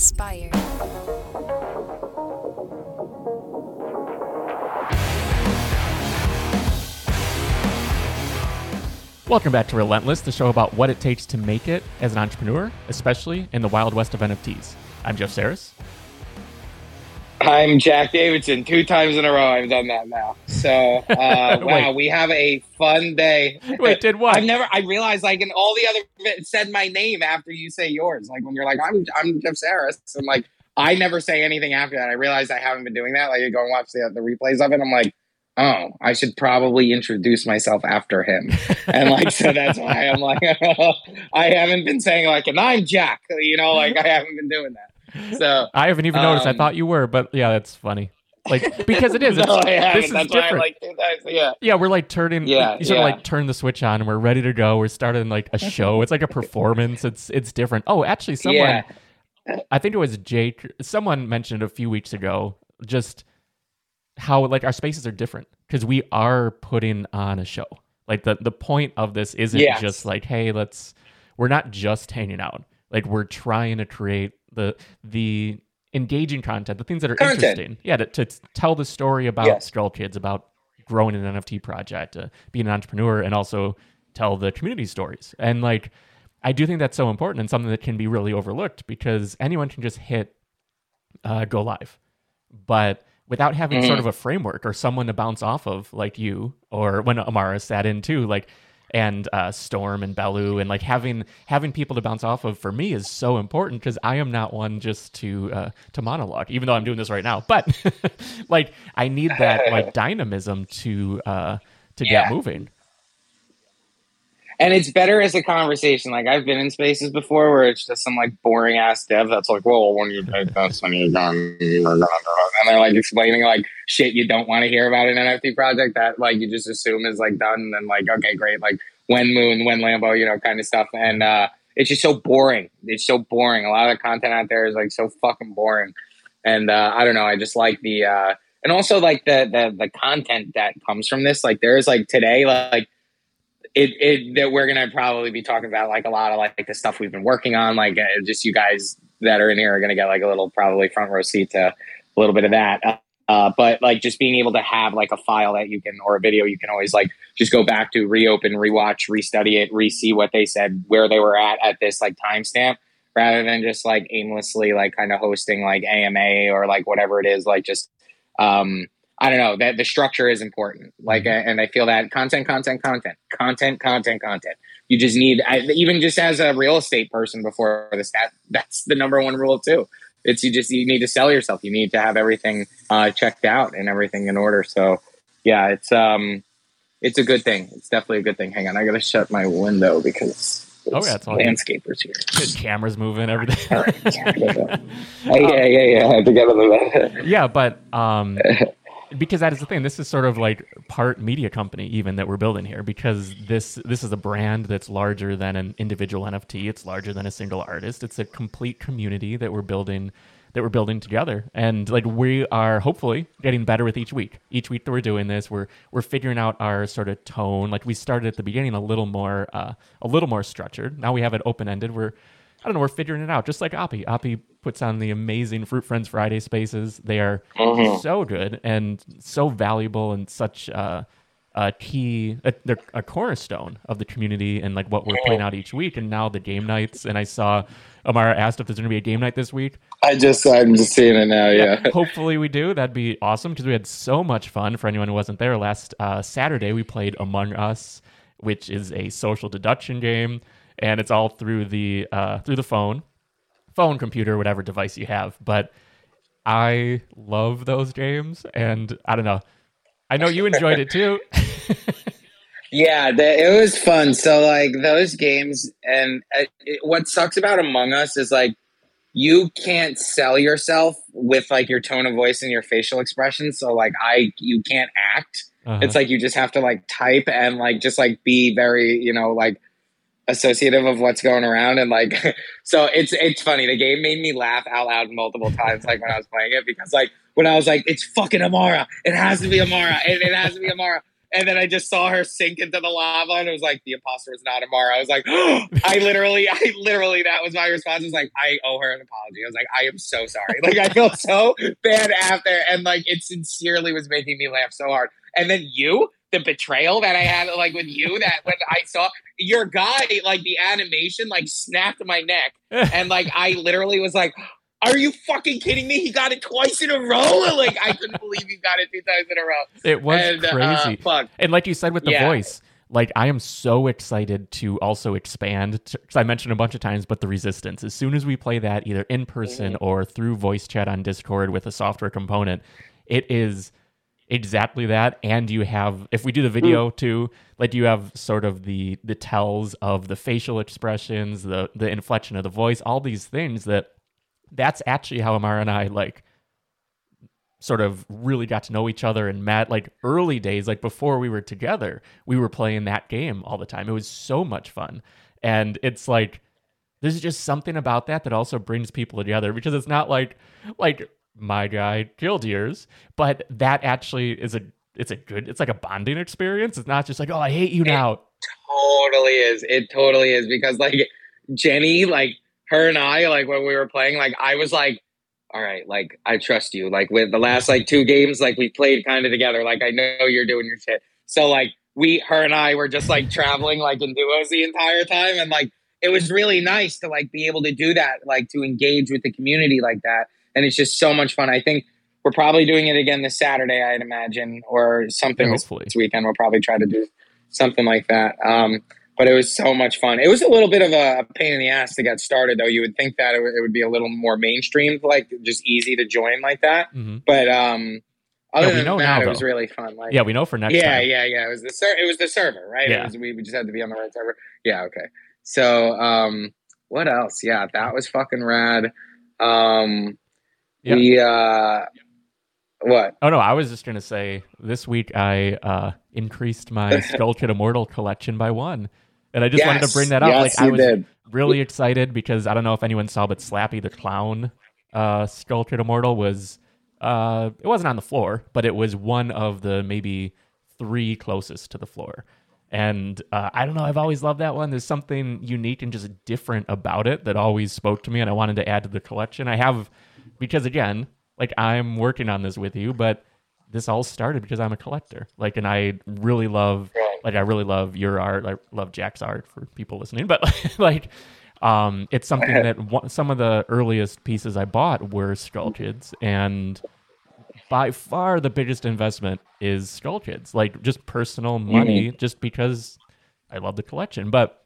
SPYR. Welcome back to Relentless, the show about what it takes to make it as an entrepreneur, especially in the wild west of NFTs. I'm Jeff Sarris. I'm Jack Davidson. Two times in a row, I've done that now. So, uh, wow, we have a fun day. Wait, did what? I've never. I realized like in all the other said my name after you say yours. Like when you're like, I'm I'm Jeff Sarris. I'm like, I never say anything after that. I realized I haven't been doing that. Like you go and watch the the replays of it. I'm like, oh, I should probably introduce myself after him. And like, so that's why I'm like, I haven't been saying like, and I'm Jack. You know, like I haven't been doing that. So I haven't even noticed. I um, thought you were, but yeah, that's funny. Like because it is. no, It's, I haven't. this is That's why different. I'm like, yeah. yeah, we're like turning. Yeah, you sort of like turn the switch on, and we're ready to go. We're starting like a show. It's like a performance. It's it's different. Oh, actually, someone. Yeah. I think it was Jake. Someone mentioned a few weeks ago just how like our spaces are different because we are putting on a show. Like the the point of this isn't Yes. just like, hey, let's. We're not just hanging out. Like we're trying to create the the engaging content, the things that are Content. interesting. Yeah, to, to tell the story about Yes. Skull Kids, about growing an NFT project, uh, being an entrepreneur, and also tell the community stories. And like, I do think that's so important and something that can be really overlooked because anyone can just hit uh, go live, but without having sort of a framework or someone to bounce off of, like you or when Amara sat in too, like and uh, Storm and Bellu and like having having people to bounce off of for me is so important because I am not one just to uh, to monologue, even though I'm doing this right now. But like I need that like dynamism to uh, to Yeah. get moving. And it's better as a conversation. Like I've been in spaces before where it's just some like boring ass dev that's like, well, when you take this and you're done, you're gonna do it." and they're like explaining like shit you don't want to hear about an NFT project that like you just assume is like done and then like, okay, great, like when moon, when Lambo, you know, kind of stuff. And uh it's just so boring. It's so boring. A lot of the content out there is like so fucking boring. And uh I don't know, I just like the uh and also like the the the content that comes from this. Like there's like today, like it, it that we're gonna probably be talking about like a lot of like the stuff we've been working on like uh, just you guys that are in here are gonna get like a little probably front row seat to a little bit of that. Uh, uh, but like just being able to have like a file that you can or a video you can always like just go back to reopen rewatch restudy it re-see what they said where they were at at this like timestamp rather than just like aimlessly like kind of hosting like ama or like whatever it is like just um I don't know that the structure is important. Like, and I feel that content, content, content, content, content, content. You just need, I, even just as a real estate person before this, that that's the number one rule too. It's you just you need to sell yourself. You need to have everything uh, checked out and everything in order. So, yeah, it's um, it's a good thing. It's definitely a good thing. Hang on, I gotta shut my window because Oh, yeah, it's good. landscapers here. The cameras moving, everything. All right, yeah, yeah, yeah, yeah. I have to get on the yeah, but um, because that is the thing. This is sort of like part media company even that we're building here because this this is a brand that's larger than an individual NFT. It's larger than a single artist. It's a complete community that we're building that we're building together. And like we are hopefully getting better with each week. Each week that we're doing this, we're we're figuring out our sort of tone. Like we started at the beginning a little more uh, a little more structured. Now we have it open ended. We're I don't know, we're figuring it out. Just like Oppie. Oppie puts on the amazing Fruit Friends Friday spaces. They are so good and so valuable and such uh, a key, a, they're a cornerstone of the community and like what we're putting out each week. And now the game nights. And I saw Amara asked if there's going to be a game night this week. I just, I'm just seeing it now. Yeah. Hopefully we do. That'd be awesome because we had so much fun. For anyone who wasn't there last uh, Saturday, we played Among Us, which is a social deduction game, and it's all through the uh, through the phone, phone, computer, whatever device you have. But I love those games, and I don't know. I know you enjoyed it too. Yeah, the, it was fun. So like those games, and uh, it, what sucks about Among Us is like you can't sell yourself with like your tone of voice and your facial expressions. So like I, you can't act. Uh-huh. It's like you just have to like type and like just like be very you know like associative of what's going around and like so it's it's funny the game made me laugh out loud multiple times like when i was playing it because like when i was like it's fucking amara it has to be amara it, it has to be amara and then I just saw her sink into the lava, and it was like the imposter was not Amara. I was like, I literally, I literally, that was my response. Was like, I owe her an apology. I was like, I am so sorry. Like I feel so bad after, and like it sincerely was making me laugh so hard. And then you, the betrayal that I had, like with you, that when I saw your guy, like the animation, like snapped my neck, and like I literally was like, are you fucking kidding me? He got it twice in a row. Like I couldn't believe he got it two times in a row. It was and, uh, crazy. Uh, fuck. And like you said with the yeah. voice, like I am so excited to also expand because I mentioned a bunch of times, but the resistance. As soon as we play that either in person mm-hmm. or through voice chat on Discord with a software component, it is exactly that. And you have, if we do the video mm. too, like you have sort of the the tells of the facial expressions, the the inflection of the voice, all these things that that's actually how Amara and I like sort of really got to know each other and met like early days like before we were together we were playing that game all the time it was so much fun and it's like there's just something about that that also brings people together because it's not like like my guy killed yours but that actually is a it's a good it's like a bonding experience it's not just like oh i hate you now totally is it totally is because like jenny like her and I, like when we were playing, like I was like, all right, like I trust you. Like with the last like two games, like we played kind of together. Like I know you're doing your shit. So like we, her and I were just like traveling like in duos the entire time, and like it was really nice to like be able to do that, like to engage with the community like that. And it's just so much fun. I think we're probably doing it again this Saturday, I'd imagine, or something yeah, this weekend. We'll probably try to do something like that. Um, but it was so much fun. It was a little bit of a pain in the ass to get started, though. You would think that it, w- it would be a little more mainstream, like just easy to join like that. Mm-hmm. But um, other yeah, than that, now, it was really fun. Like, yeah, we know for next. Yeah, time. yeah, yeah. It was the ser- it was the server, right? Yeah. Was, we just had to be on the right server. Yeah, okay. So, um, what else? Yeah, that was fucking rad. Um, yep. we uh, what? Oh no, I was just gonna say this week I uh increased my Skull Kid Immortal collection by one. And I just yes. wanted to bring that up. Yes, like I was did. really excited because I don't know if anyone saw, but Slappy the Clown, uh, Immortal was uh, it wasn't on the floor, but it was one of the maybe three closest to the floor. And uh, I don't know, I've always loved that one. There's something unique and just different about it that always spoke to me, and I wanted to add to the collection. I have because again, like I'm working on this with you, but this all started because I'm a collector. Like, and I really love, like, I really love your art. I love Jack's art for people listening, but like, um, it's something that some of the earliest pieces I bought were Skull Kids, and by far the biggest investment is Skull Kids. Like, just personal money, mm-hmm. just because I love the collection. But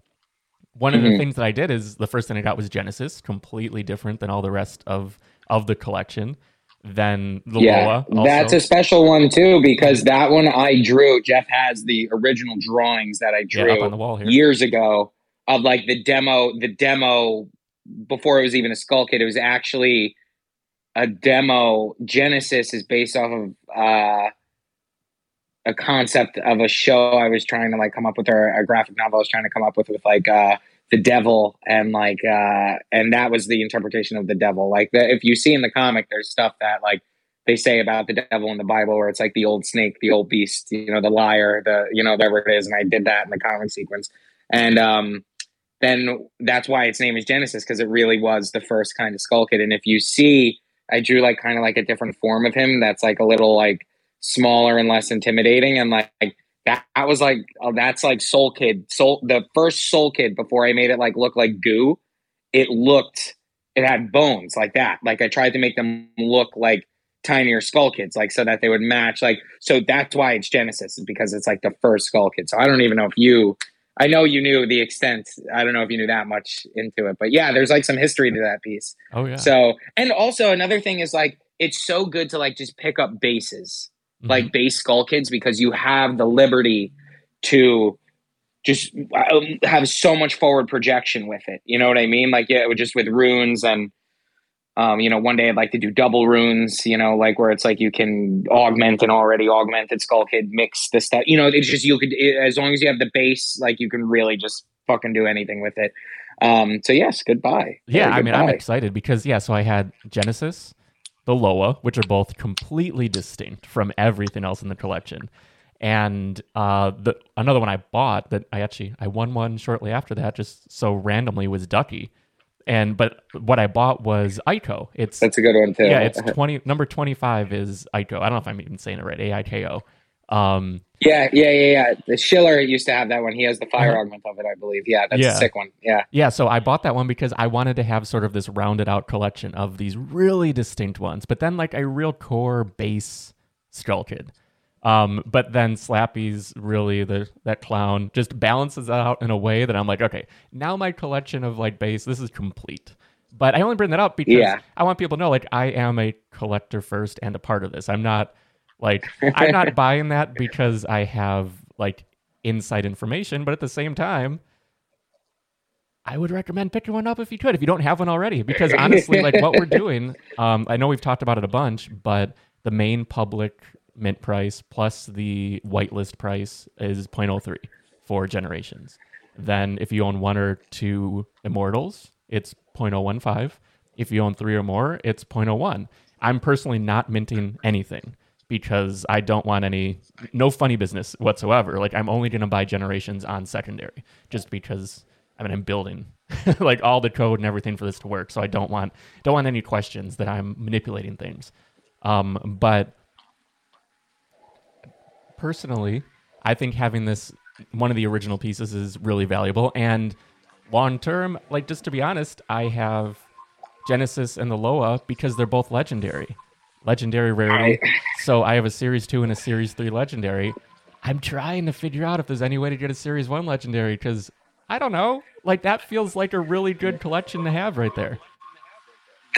one mm-hmm. of the mm-hmm. things that I did is the first thing I got was Genesis, completely different than all the rest of of the collection than the yeah, Loa. That's a special one too because that one I drew. Jeff has the original drawings that I drew yeah, on the wall here. years ago of like the demo. The demo before it was even a skull kid. It was actually a demo. Genesis is based off of uh, a concept of a show I was trying to like come up with, or a graphic novel I was trying to come up with with like. Uh, the devil and like uh and that was the interpretation of the devil. Like the, if you see in the comic there's stuff that like they say about the devil in the bible where it's like the old snake the old beast you know the liar the you know whatever it is and i did that in the comic sequence. And um then that's why its name is genesis because it really was the first kind of skull kid. And if you see i drew like kind of like a different form of him that's like a little like smaller and less intimidating and like that, that was like oh, that's like Soul Kid. Soul the first Soul Kid before I made it like look like goo. It looked it had bones like that. Like I tried to make them look like tinier skull kids, like so that they would match. Like so that's why it's Genesis, is because it's like the first skull kid. So I don't even know if you I know you knew the extent. I don't know if you knew that much into it, but yeah, there's like some history to that piece. Oh yeah. So and also another thing is like it's so good to like just pick up bases mm-hmm. like base skull kids because you have the liberty to just um, have so much forward projection with it. You know what I mean? Like yeah, just with runes and um, you know, one day I'd like to do double runes, you know, like where it's like you can augment an already augmented skull kid, mix the stuff, you know, it's just you could as long as you have the base, like you can really just fucking do anything with it. Um, so yes, goodbye. Yeah, I mean, I'm excited because yeah, so I had Genesis, the Loa, which are both completely distinct from everything else in the collection. And uh, the another one I bought that I actually I won one shortly after that, just so randomly was Ducky. And but what I bought was Aiko. It's That's a good one too. yeah, it's twenty number twenty five is Aiko. I don't know if I'm even saying it right. A I K O. Um, yeah, yeah, yeah, yeah. The Schiller used to have that one. He has the fire uh-huh. augment of it, I believe. Yeah, that's yeah. a sick one. Yeah. Yeah, so I bought that one because I wanted to have sort of this rounded out collection of these really distinct ones, but then like a real core base Skull Kid. Um, but then Slappy's really the that clown just balances out in a way that I'm like, okay, now my collection of like base, this is complete. But I only bring that up because yeah. I want people to know like I am a collector first and a part of this. I'm not like I'm not buying that because I have like inside information, but at the same time, I would recommend picking one up if you could, if you don't have one already. Because honestly, like what we're doing, um, I know we've talked about it a bunch, but the main public mint price plus the whitelist price is 0.03 for generations. Then if you own one or two immortals, it's 0.015. If you own three or more, it's 0.01. I'm personally not minting anything because I don't want any no funny business whatsoever. Like I'm only going to buy generations on secondary just because I mean I'm building like all the code and everything for this to work. So I don't want don't want any questions that I'm manipulating things. Um, but personally, I think having this one of the original pieces is really valuable and long term. Like just to be honest, I have Genesis and the Loa because they're both legendary legendary rarity. so I have a series two and a series three legendary. I'm trying to figure out if there's any way to get a series one legendary because I don't know. Like that feels like a really good collection to have right there.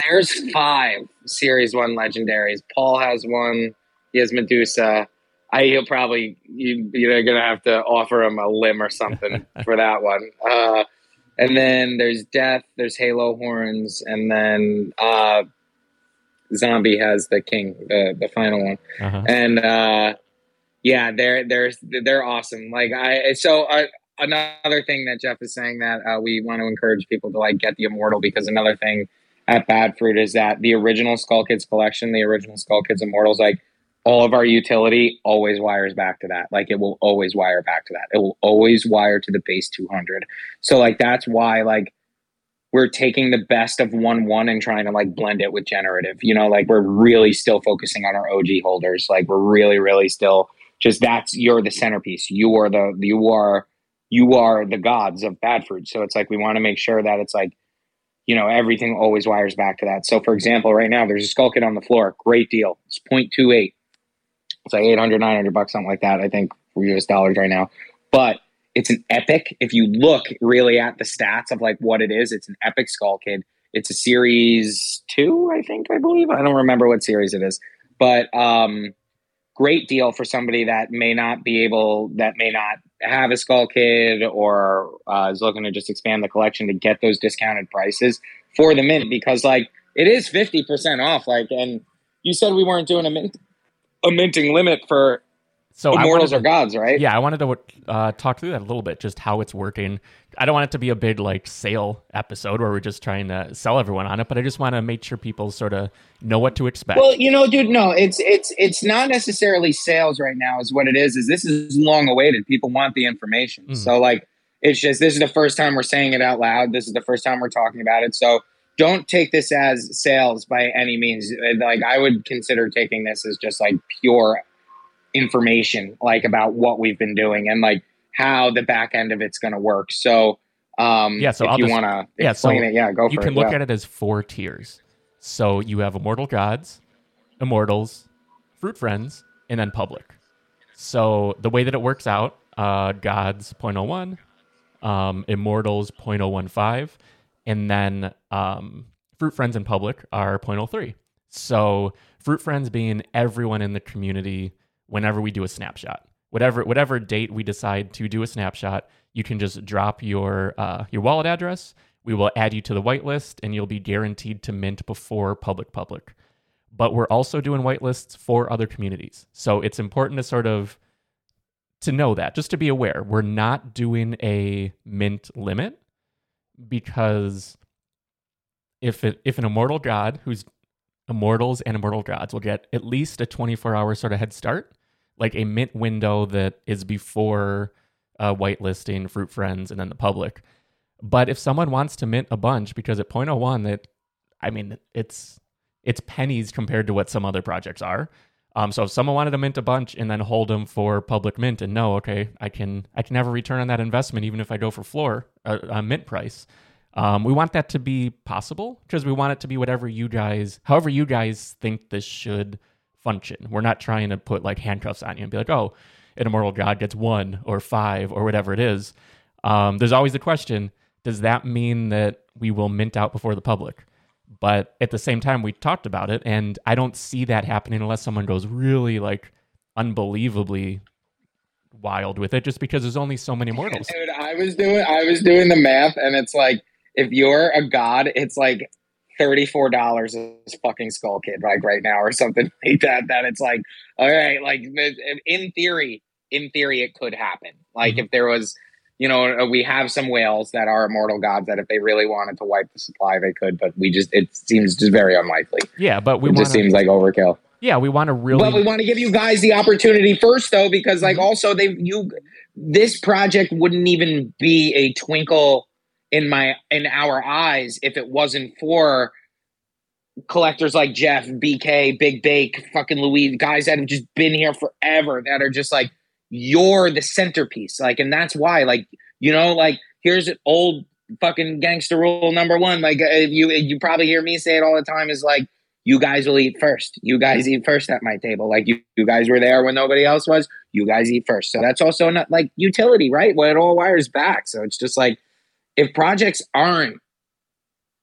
There's five series one legendaries. Paul has one. He has Medusa. I he'll probably you you're gonna have to offer him a limb or something for that one. Uh, and then there's Death. There's Halo Horns, and then uh, Zombie has the king, the the final one, uh-huh. and uh, yeah, they're they're they're awesome. Like I so uh, another thing that Jeff is saying that uh, we want to encourage people to like get the immortal because another thing at Bad Froot is that the original Skull Kids collection, the original Skull Kids Immortals, like all of our utility always wires back to that. Like it will always wire back to that. It will always wire to the base 200. So like that's why like we're taking the best of one one and trying to like blend it with generative. You know, like we're really still focusing on our OG holders. Like we're really, really still just that's you're the centerpiece. You are the you are you are the gods of bad froot. So it's like we want to make sure that it's like, you know, everything always wires back to that. So for example, right now there's a skull kid on the floor. Great deal. It's 0.28. It's like 800, 900 bucks, something like that, I think, for US dollars right now. But it's an epic. If you look really at the stats of like what it is, it's an epic Skull Kid. It's a series two, I think, I believe. I don't remember what series it is, but um, great deal for somebody that may not be able, that may not have a Skull Kid or uh, is looking to just expand the collection to get those discounted prices for the mint because like it is fifty percent off. Like, and you said we weren't doing a mint a minting limit for so immortals to, are gods, right? Yeah, I wanted to uh, talk through that a little bit, just how it's working. I don't want it to be a big like sale episode where we're just trying to sell everyone on it, but I just want to make sure people sort of know what to expect. Well, you know, dude, no, it's it's it's not necessarily sales right now. Is what it is. Is this is long awaited. People want the information, mm-hmm. so like it's just this is the first time we're saying it out loud. This is the first time we're talking about it. So don't take this as sales by any means. Like I would consider taking this as just like pure information like about what we've been doing and like how the back end of it's going to work. So, um, yeah, so if I'll you want to yeah, explain so it, yeah, go for it. You can look yeah. at it as four tiers. So you have immortal gods, immortals, fruit friends, and then public. So the way that it works out, uh, gods 0.01, um, immortals 0.015, and then um, fruit friends and public are 0.03. So fruit friends being everyone in the community whenever we do a snapshot. Whatever whatever date we decide to do a snapshot, you can just drop your uh, your wallet address. We will add you to the whitelist, and you'll be guaranteed to mint before public public. But we're also doing whitelists for other communities, so it's important to sort of to know that, just to be aware, we're not doing a mint limit because if it, if an immortal god who's immortals and immortal gods will get at least a 24 hour sort of head start like a mint window that is before uh, whitelisting, Fruit Friends, and then the public. But if someone wants to mint a bunch, because at 0.01, that I mean, it's it's pennies compared to what some other projects are. Um, so if someone wanted to mint a bunch and then hold them for public mint and know, okay, I can I can have a return on that investment even if I go for floor uh, uh, mint price. Um, we want that to be possible because we want it to be whatever you guys, however you guys think this should function. We're not trying to put like handcuffs on you and be like, oh, an immortal god gets one or five or whatever it is. Um, there's always the question: Does that mean that we will mint out before the public? But at the same time, we talked about it, and I don't see that happening unless someone goes really like unbelievably wild with it, just because there's only so many mortals. Dude, I was doing I was doing the math, and it's like if you're a god, it's like thirty-four dollars is fucking Skull Kid like right now or something like that. That it's like, all right, like in theory, in theory, it could happen. Like mm-hmm. if there was, you know, we have some whales that are immortal gods that if they really wanted to wipe the supply, they could. But we just it seems just very unlikely. Yeah, but we it wanna, just seems like overkill. Yeah, we want to really. But we want to give you guys the opportunity first, though, because like mm-hmm. also they you this project wouldn't even be a twinkle in my in our eyes if it wasn't for collectors like Jeff, BK, Big Bake, fucking Louis, guys that have just been here forever that are just like you're the centerpiece. Like, and that's why, like, you know, like here's an old fucking gangster rule number one. Like, if you you probably hear me say it all the time is like, you guys will eat first. You guys eat first at my table. Like you, you guys were there when nobody else was. You guys eat first. So that's also not like utility, right? Well, it all wires back. So it's just like if projects aren't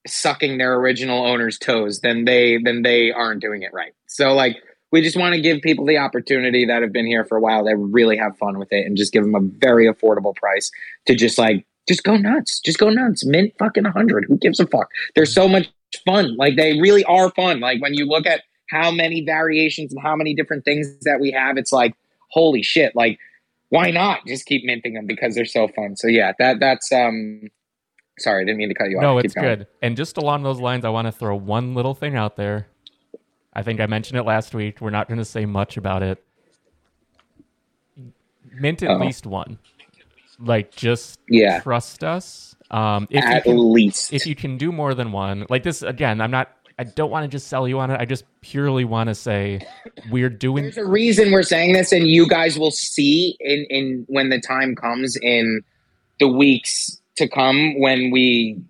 sucking their original owner's toes, then they then they aren't doing it right. So like we just want to give people the opportunity that have been here for a while that really have fun with it and just give them a very affordable price to just like just go nuts. Just go nuts. Mint fucking 100. Who gives a fuck? They're so much fun. Like they really are fun. Like when you look at how many variations and how many different things that we have, it's like holy shit. Like why not just keep minting them because they're so fun. So yeah, that that's um Sorry, I didn't mean to cut you no, off. No, it's good. And just along those lines, I want to throw one little thing out there. I think I mentioned it last week. We're not going to say much about it. Mint at Uh-oh. least one. Like, just yeah. trust us. Um, if at you can, least. If you can do more than one, like this, again, I'm not I don't want to just sell you on it. I just purely want to say we're doing. There's a reason we're saying this, and you guys will see in in when the time comes in the weeks to come when we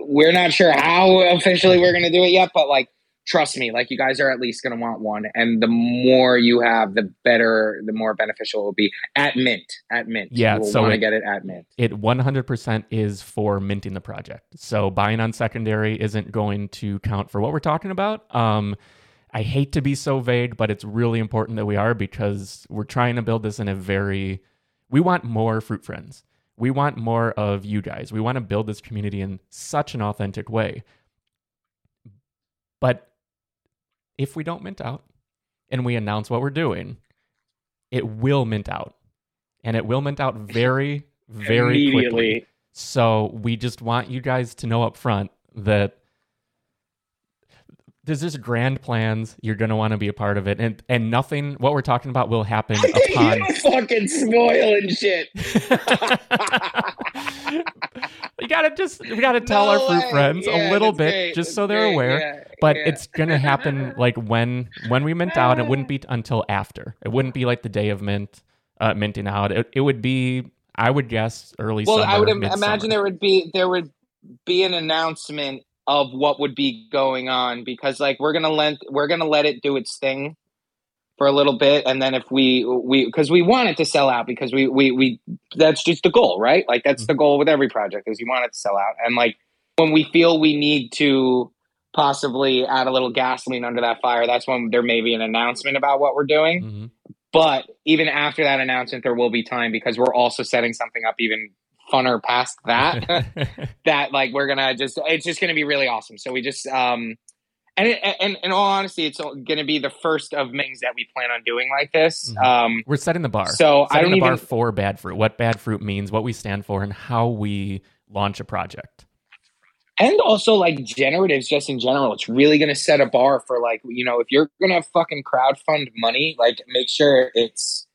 we're not sure how officially we're going to do it yet but like trust me like you guys are at least going to want one and the more you have the better the more beneficial it will be at mint at mint. Yeah you so want to get it at mint. it 100% is for minting the project. So buying on secondary isn't going to count for what we're talking about. Um i hate to be so vague but it's really important that we are because we're trying to build this in a very we want more fruit friends we want more of you guys. We want to build this community in such an authentic way. But if we don't mint out and we announce what we're doing, it will mint out. And it will mint out very, very quickly. So we just want you guys to know up front that there's just grand plans. You're going to want to be a part of it, and and nothing. What we're talking about will happen upon. you fucking spoiling shit. you gotta just we gotta tell no our fruit way. friends yeah, a little bit, great. just that's so they're great. aware. Yeah, but yeah. it's gonna happen like when when we mint out. It wouldn't be until after. It wouldn't be like the day of mint, uh, minting out. It, it would be, I would guess, early. Well, I would imagine there would be there would be an announcement of what would be going on because like we're gonna let we're gonna let it do its thing for a little bit and then if we we because we want it to sell out because we we we that's just the goal right like that's the goal with every project is you want it to sell out and like when we feel we need to possibly add a little gasoline under that fire that's when there may be an announcement about what we're doing mm-hmm. but even after that announcement there will be time because we're also setting something up even funner past that that like we're gonna just it's just gonna be really awesome. So we just um and it, and in all honesty it's gonna be the first of things that we plan on doing like this. Mm-hmm. um we're setting the bar. so setting i don't the even... bar for bad froot what bad froot means what we stand for and how we launch a project. And also like generatives just in general it's really going to set a bar for like you know if you're going to fucking crowd fund money like make sure it's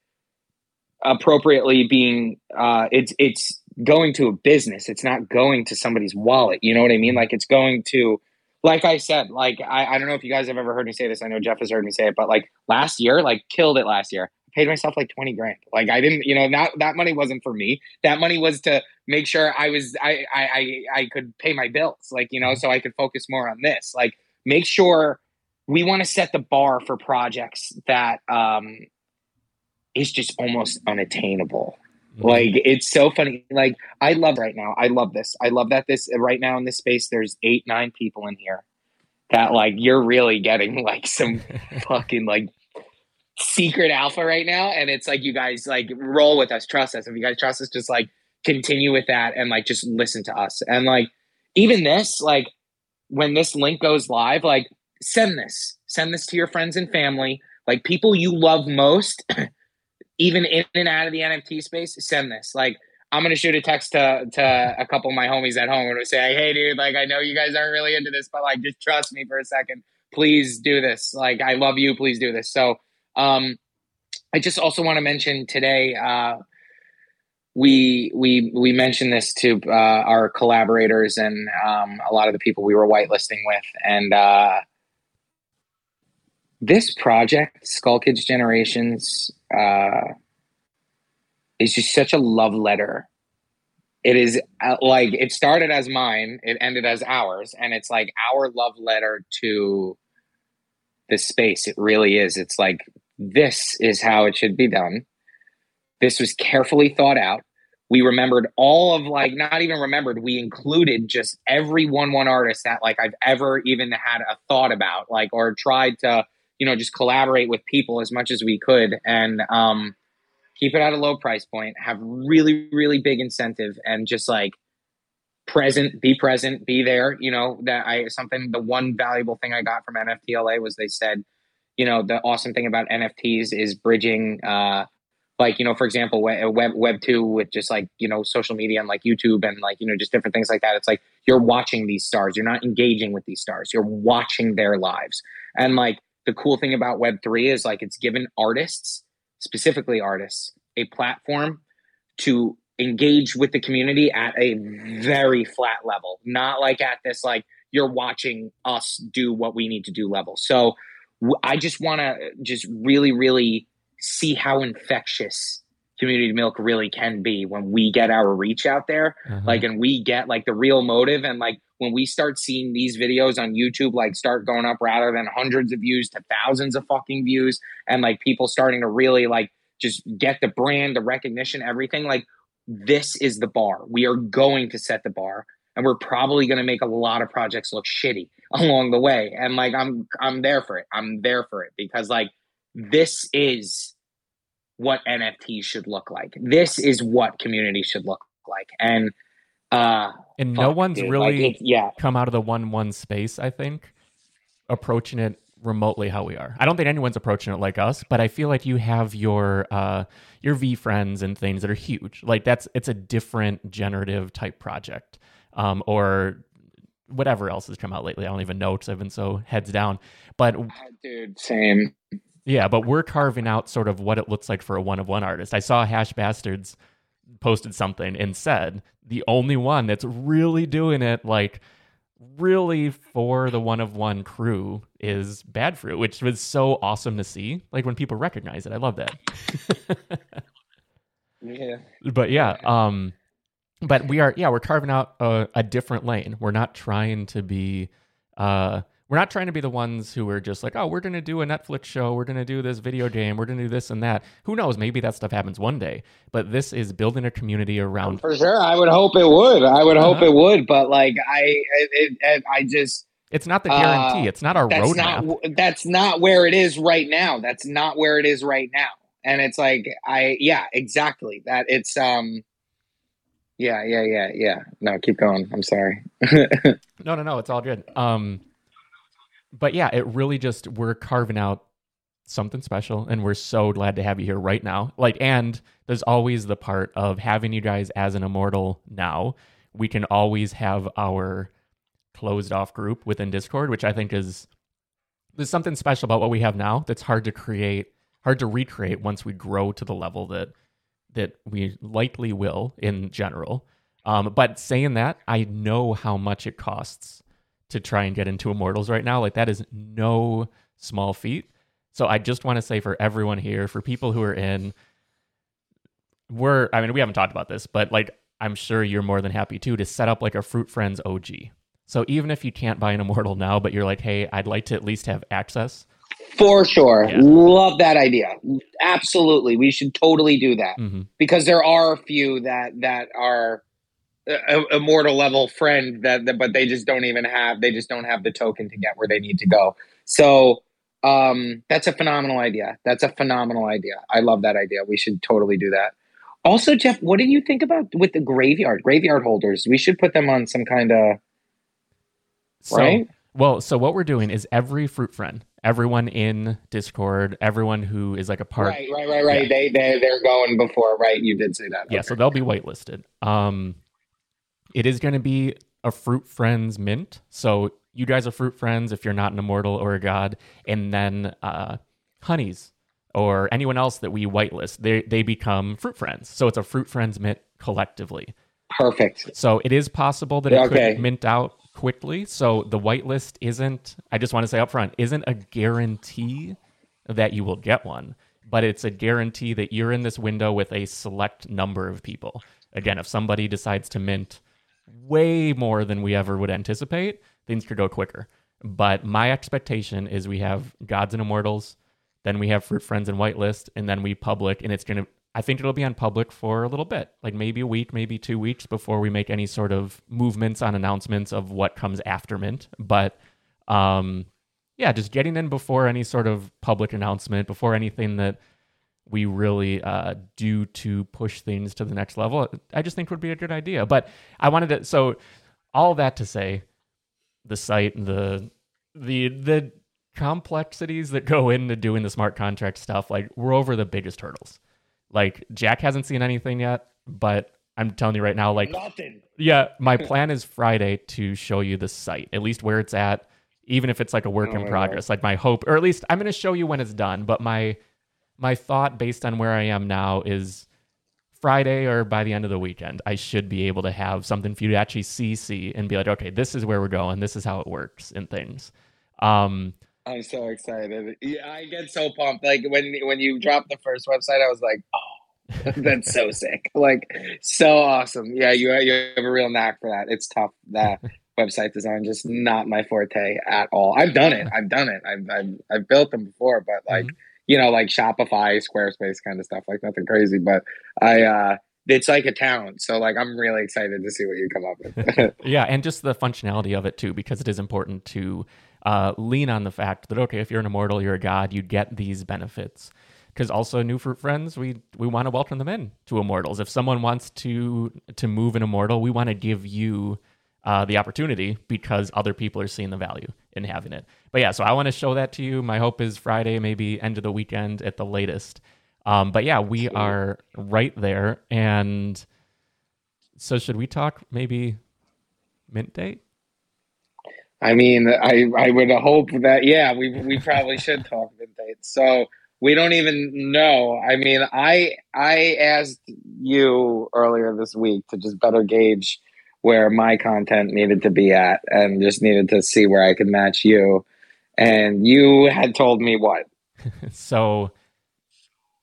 appropriately being uh it's it's going to a business it's not going to somebody's wallet you know what i mean like it's going to like i said like i, I don't know if you guys have ever heard me say this i know jeff has heard me say it but like last year like killed it last year paid myself like 20 grand. Like I didn't, you know, not that money wasn't for me. That money was to make sure I was I I I, I could pay my bills, like, you know, so I could focus more on this. Like make sure we want to set the bar for projects that um is just almost unattainable. Mm-hmm. Like it's so funny. Like I love right now. I love this. I love that this right now in this space there's 8 9 people in here that like you're really getting like some fucking like secret alpha right now. And it's like, you guys like roll with us, trust us. If you guys trust us, just like continue with that and like just listen to us. And like, even this, like, when this link goes live, like, send this, send this to your friends and family, like people you love most, even in and out of the NFT space. Send this. Like, I'm gonna shoot a text to to a couple of my homies at home and say, "Hey, dude, like I know you guys aren't really into this, but like just trust me for a second. Please do this. Like I love you. Please do this." So um, I just also want to mention today. Uh, we we we mentioned this to uh, our collaborators and um, a lot of the people we were whitelisting with, and uh, this project, Skull Kids Generations, uh, is just such a love letter. It is uh, like it started as mine, it ended as ours, and it's like our love letter to this space. It really is. It's like this is how it should be done. This was carefully thought out. We remembered all of like not even remembered, we included just every one one artist that like I've ever even had a thought about, like or tried to, you know, just collaborate with people as much as we could and um keep it at a low price point, have really, really big incentive and just like present, be present, be there. You know, that I something the one valuable thing I got from NFTLA was they said you know the awesome thing about nfts is bridging uh like you know for example web web 2 with just like you know social media and like youtube and like you know just different things like that. It's like you're watching these stars. You're not engaging with these stars. You're watching their lives. And like the cool thing about web 3 is like it's given artists specifically artists a platform to engage with the community at a very flat level not like at this like you're watching us do what we need to do level so I just want to just really, really see how infectious community milk really can be when we get our reach out there uh-huh. like and we get like the real motive and like when we start seeing these videos on youtube like start going up rather than hundreds of views to thousands of fucking views and like people starting to really like just get the brand the recognition everything like this is the bar. We are going to set the bar and we're probably going to make a lot of projects look shitty along the way and like i'm i'm there for it. I'm there for it because like this is what nfts should look like. This is what community should look like and uh and fuck, no one's dude, really like yeah come out of the one one space i think approaching it remotely how we are. I don't think anyone's approaching it like us, but I feel like you have your uh your VeeFriends and things that are huge. Like that's it's a different generative type project. Um or whatever else has come out lately. I don't even know because I've been so heads down. But dude, same. Yeah, but we're carving out sort of what it looks like for a one of one artist. I saw Hash Bastards posted something and said the only one that's really doing it like really for the one of one crew is Bad Froot, which was so awesome to see. Like when people recognize it. I love that. yeah. But yeah, um but we are yeah we're carving out a, a, different lane we're not trying to be uh we're not trying to be the ones who are just like oh we're gonna do a netflix show we're gonna do this video game we're gonna do this and that who knows maybe that stuff happens one day but this is building a community around for sure i would hope it would i would uh-huh. hope it would but like i it, it, i just it's not the guarantee uh, it's not our that's roadmap not, that's not where it is right now that's not where it is right now and it's like i yeah exactly that it's um yeah, yeah, yeah, yeah. No, keep going. I'm sorry. no, no, no. It's all good. Um, but yeah, it really just we're carving out something special, and we're so glad to have you here right now. Like, and there's always the part of having you guys as an immortal now. We can always have our closed off group within Discord, which I think is there's something special about what we have now that's hard to create, hard to recreate once we grow to the level that that we likely will in general. Um, but saying that, I know how much it costs to try and get into Immortals right now. Like that is no small feat. So I just want to say for everyone here, for people who are in, we're I mean we haven't talked about this, but like I'm sure you're more than happy too to set up like a Fruit Friends OG. So even if you can't buy an Immortal now, but you're like, hey, I'd like to at least have access. For sure. Yeah. Love that idea. Absolutely. We should totally do that. Mm-hmm. Because there are a few that that are a, immortal level friend that, that but they just don't even have they just don't have the token to get where they need to go. So um, that's a phenomenal idea. That's a phenomenal idea. I love that idea. We should totally do that. Also, Jeff, what did you think about with the graveyard graveyard holders? We should put them on some kind of so, right. Well, so what we're doing is every fruit friend, everyone in Discord, everyone who is like a part. Right, right, right, right. Yeah. They they they're going before, right? You did say that. Yeah, okay. so they'll be whitelisted. Um, it is going to be a fruit friends mint. So you guys are fruit friends if you're not an immortal or a god, and then uh, honeys or anyone else that we whitelist, they they become fruit friends. So it's a fruit friends mint collectively. Perfect. So it is possible that it okay. could mint out quickly. So the whitelist isn't. I just want to say up front, isn't a guarantee that you will get one, but it's a guarantee that you're in this window with a select number of people. Again, if somebody decides to mint way more than we ever would anticipate, things could go quicker. But my expectation is we have Gods and Immortals then we have Fruit Friends and Whitelist, and then we public, and it's gonna. I think it'll be on public for a little bit, like maybe a week, maybe two weeks before we make any sort of movements on announcements of what comes after Mint. But um, yeah, just getting in before any sort of public announcement, before anything that we really uh, do to push things to the next level, I just think would be a good idea. But I wanted to, so all that to say, the site, the the the complexities that go into doing the smart contract stuff, like we're over the biggest hurdles. Like Jack hasn't seen anything yet, but I'm telling you right now, like nothing. Yeah, my plan is Friday to show you the site, at least where it's at, even if it's like a work oh in progress. Like my hope, or at least I'm going to show you when it's done. But my my thought, based on where I am now, is Friday or by the end of the weekend, I should be able to have something for you to actually see, see, and be like, okay, this is where we're going. This is how it works and things. Um, I'm so excited. Yeah, I get so pumped. Like when when you dropped the first website, I was like, oh, that's so sick. Like so awesome. Yeah, you you have a real knack for that. It's tough. That website design just not my forte at all. I've done it. I've done it. I've I've, I've built them before, but like mm-hmm. You know, like Shopify, Squarespace kind of stuff, like nothing crazy. But I uh it's like a talent. So like I'm really excited to see what you come up with. yeah, and just the functionality of it too, because it is important to uh, lean on the fact that okay, if you're an immortal, you're a god, you get these benefits. Because also, new fruit friends, we we want to welcome them in to immortals. If someone wants to to move an immortal, we want to give you uh, the opportunity because other people are seeing the value in having it. But yeah, so I want to show that to you. My hope is Friday, maybe end of the weekend at the latest. Um, but yeah, we are right there. And so, should we talk maybe mint date? I mean, I I would hope that yeah, we we probably should talk mint dates. So we don't even know. I mean, I I asked you earlier this week to just better gauge where my content needed to be at and just needed to see where I could match you. And you had told me what? so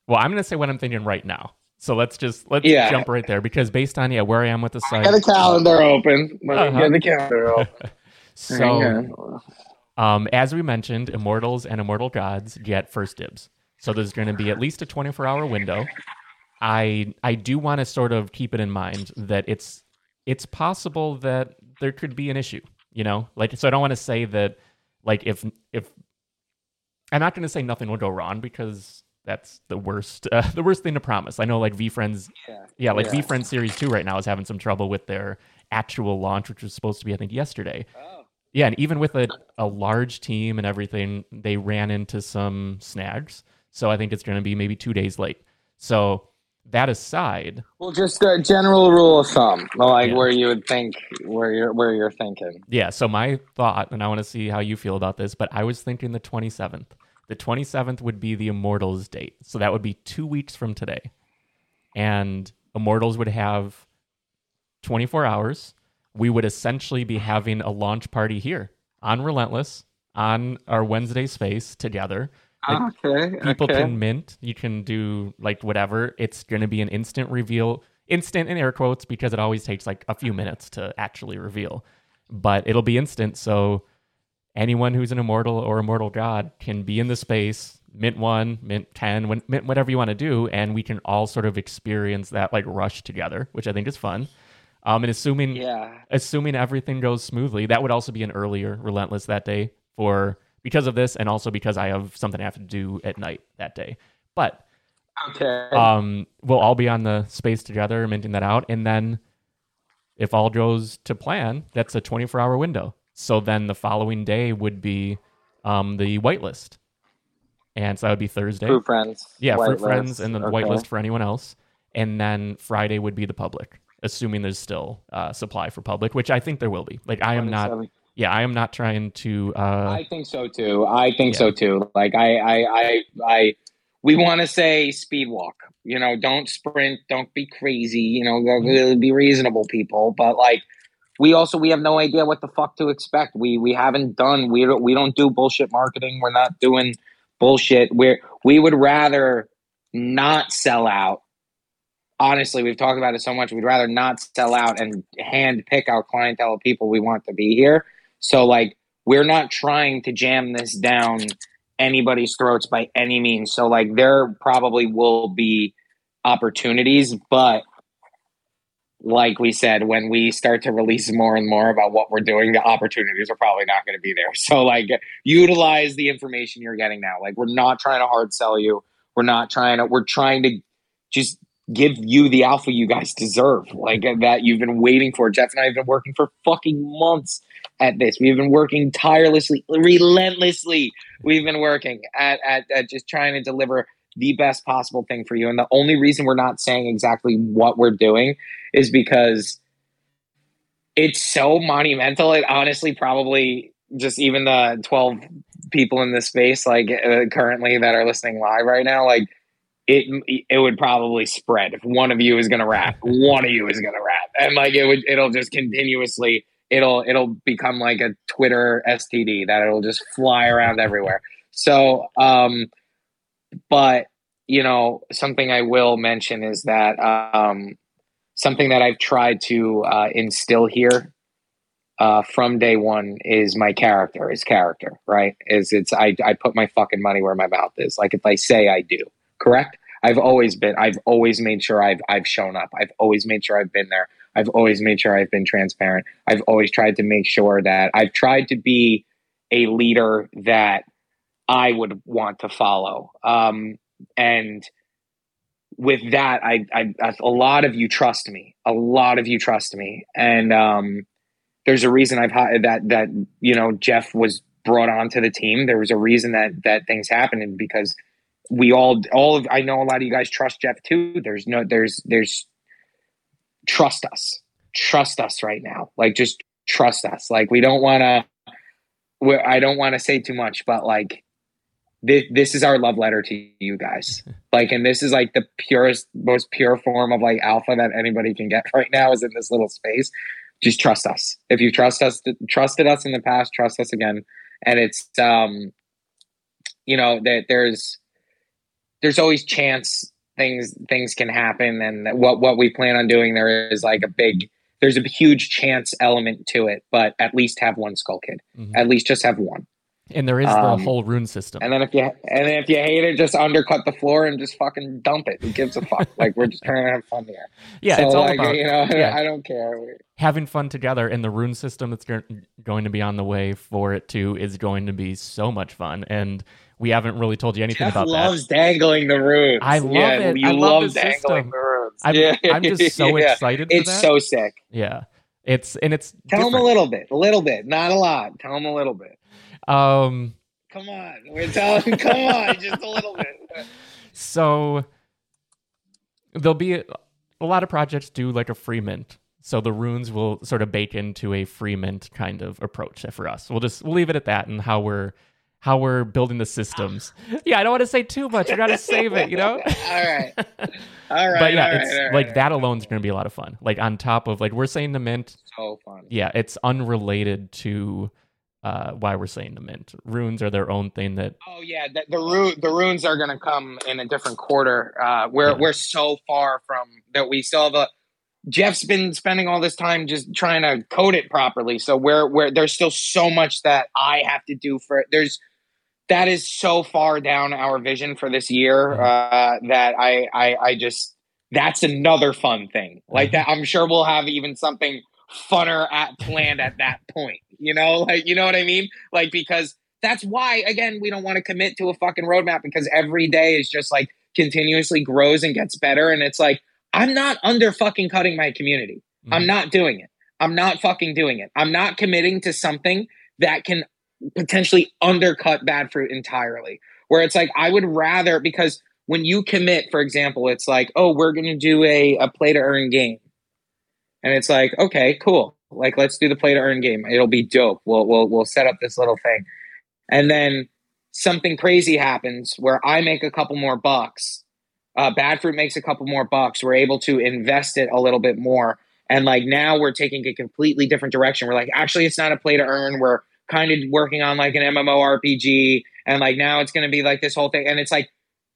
well, I'm going to say what I'm thinking right now. So let's just let's yeah. jump right there because based on yeah where I am with the site. Get the calendar open. Uh-huh. Get the calendar open. So, um, as we mentioned, immortals and immortal gods get first dibs. So there's going to be at least a 24 hour window. I I do want to sort of keep it in mind that it's it's possible that there could be an issue. You know, like so I don't want to say that like if if I'm not going to say nothing will go wrong because that's the worst uh, the worst thing to promise. I know like VeeFriends yeah, yeah like yeah. VeeFriends series 2 right now is having some trouble with their actual launch which was supposed to be I think yesterday. Oh yeah, and even with a, a large team and everything, they ran into some snags. So I think it's going to be maybe two days late. So that aside, Well, just a general rule of thumb, like Yeah. where you would think, where you're, where you're thinking. yeah. So my thought, and I want to see how you feel about this, but I was thinking the 27th. The 27th would be the Immortals date, so that would be two weeks from today, and Immortals would have 24 hours. We would essentially be having a launch party here on Relentless on our Wednesday space together. Like, okay, people okay. can mint you can do like whatever. It's going to be an instant reveal instant in air quotes because it always takes like a few minutes to actually reveal. But it'll be instant so anyone who's an immortal or immortal god can be in the space mint one mint 10 when, mint whatever you want to do and we can all sort of experience that like rush together which i think is fun. Um and assuming yeah, assuming everything goes smoothly, that would also be an earlier relentless that day for because of this, and also because I have something I have to do at night that day. But okay. um, we'll all be on the space together, minting that out, and then if all goes to plan, that's a 24 hour window. So then the following day would be um, the whitelist, and so that would be Thursday. Froot Frens. Yeah, Froot Frens and the okay. whitelist for anyone else. And then Friday would be the public, assuming there's still uh, supply for public, which I think there will be. Like I am not, 27. Yeah, I am not trying to. Uh, I think so too. I think Yeah. so too. Like I, I, I, I we want to say speed walk. You know, don't sprint, don't be crazy. You know, Mm-hmm. be reasonable, people. But like, we also we have no idea what the fuck to expect. We we haven't done. We don't we don't do bullshit marketing. We're not doing bullshit. We're we would rather not sell out. Honestly, we've talked about it so much. We'd rather not sell out and hand pick our clientele of people we want to be here. So like we're not trying to jam this down anybody's throats by any means. So like there probably will be opportunities, but like we said, when we start to release more and more about what we're doing, the opportunities are probably not going to be there. So like utilize the information you're getting now. Like we're not trying to hard sell you. We're not trying to we're trying to just give you the alpha you guys deserve. Like that you've been waiting for. Jeff and I have been working for fucking months at this. We've been working tirelessly, relentlessly. We've been working at, at, at just trying to deliver the best possible thing for you. And the only reason we're not saying exactly what we're doing is because it's so monumental. It honestly probably just even the 12 people in this space, like uh, currently that are listening live right now, like it it would probably spread if one of you is going to rap one of you is going to rap and like it would it'll just continuously it'll it'll become like a twitter std that it'll just fly around everywhere. So um but you know something i will mention is that um something that i've tried to uh, instill here uh, from day one is my character is character right? Is it's I, I put my fucking money where my mouth is like if i say i do correct? I've always been i've always made sure i've i've shown up. I've always made sure i've been there i've always made sure i've been transparent. I've always tried to make sure that i've tried to be a leader that i would want to follow. Um and with that I, I a lot of you trust me. A lot of you trust me. And um there's a reason i've that that you know jeff was brought onto the team. There was a reason that that things happened because we all all of I know a lot of you guys trust Jeff too. There's no there's there's trust us. Trust us right now. Like just trust us. Like we don't want to I don't want to say too much, but like this, this is our love letter to you guys. Like and this is like the purest most pure form of like alpha that anybody can get right now is in this little space. Just trust us. If you trust us trusted us in the past, trust us again. And it's um you know that there's there's always chance things things can happen and what what we plan on doing there is like a big there's a huge chance element to it but at least have one skull kid Mhm. at least just have one And there is Um, the whole rune system. and then if you and then if you hate it just undercut the floor and just fucking dump it who gives a fuck like we're just trying to have fun here yeah, so it's all like about you know yeah. i don't care having fun together. And the rune system that's going to be on the way for it too is going to be so much fun. And we haven't really told you anything Jeff about that. loves dangling the runes I love yeah, it. you I love the dangling system. the runes I'm, yeah. I'm just so Yeah. excited for it's that. so sick yeah, it's and it's Tell them a little bit, a little bit, not a lot. Tell them a little bit. Um, Come on, we're telling. come on, just a little bit. so there'll be a, a lot of projects do like a free mint. So the runes will sort of bake into a free mint kind of approach for us. We'll just we'll leave it at that and how we're how we're building the systems. Yeah, I don't want to say too much. We got to save it, you know. all right, all right. But yeah, right, it's right, like all that alone is going to be a lot of fun. Like on top of like we're saying the mint. So fun. Yeah, it's unrelated to uh, why we're saying the mint. Runes are their own thing that Oh yeah, the the, ru- the runes are going to come in a different quarter. Uh, we're Yeah. we're so far from that. We still have a. Jeff's been spending all this time just trying to code it properly. So we're we're there's still so much that I have to do for it. There's that is so far down our vision for this year uh, that I, I I just that's another fun thing like that. I'm sure we'll have even something funner at planned at that point. You know, like you know what I mean? Like because that's why again we don't want to commit to a fucking roadmap because every day is just like continuously grows and gets better and it's like i'm not under fucking cutting my community i'm Mhm. not doing it i'm not fucking doing it i'm not committing to something that can potentially undercut bad froot entirely where it's like i would rather because when you commit for example it's like oh we're going to do a, a play to earn game and it's like okay cool like let's do the play to earn game it'll be dope we'll we'll, we'll set up this little thing and then something crazy happens where I make a couple more bucks. Uh, Bad Froot makes a couple more bucks. We're able to invest it a little bit more. And like now we're taking a completely different direction. We're like, actually, it's not a play to earn. We're kind of working on like an MMORPG. And like now it's going to be like this whole thing. And it's like,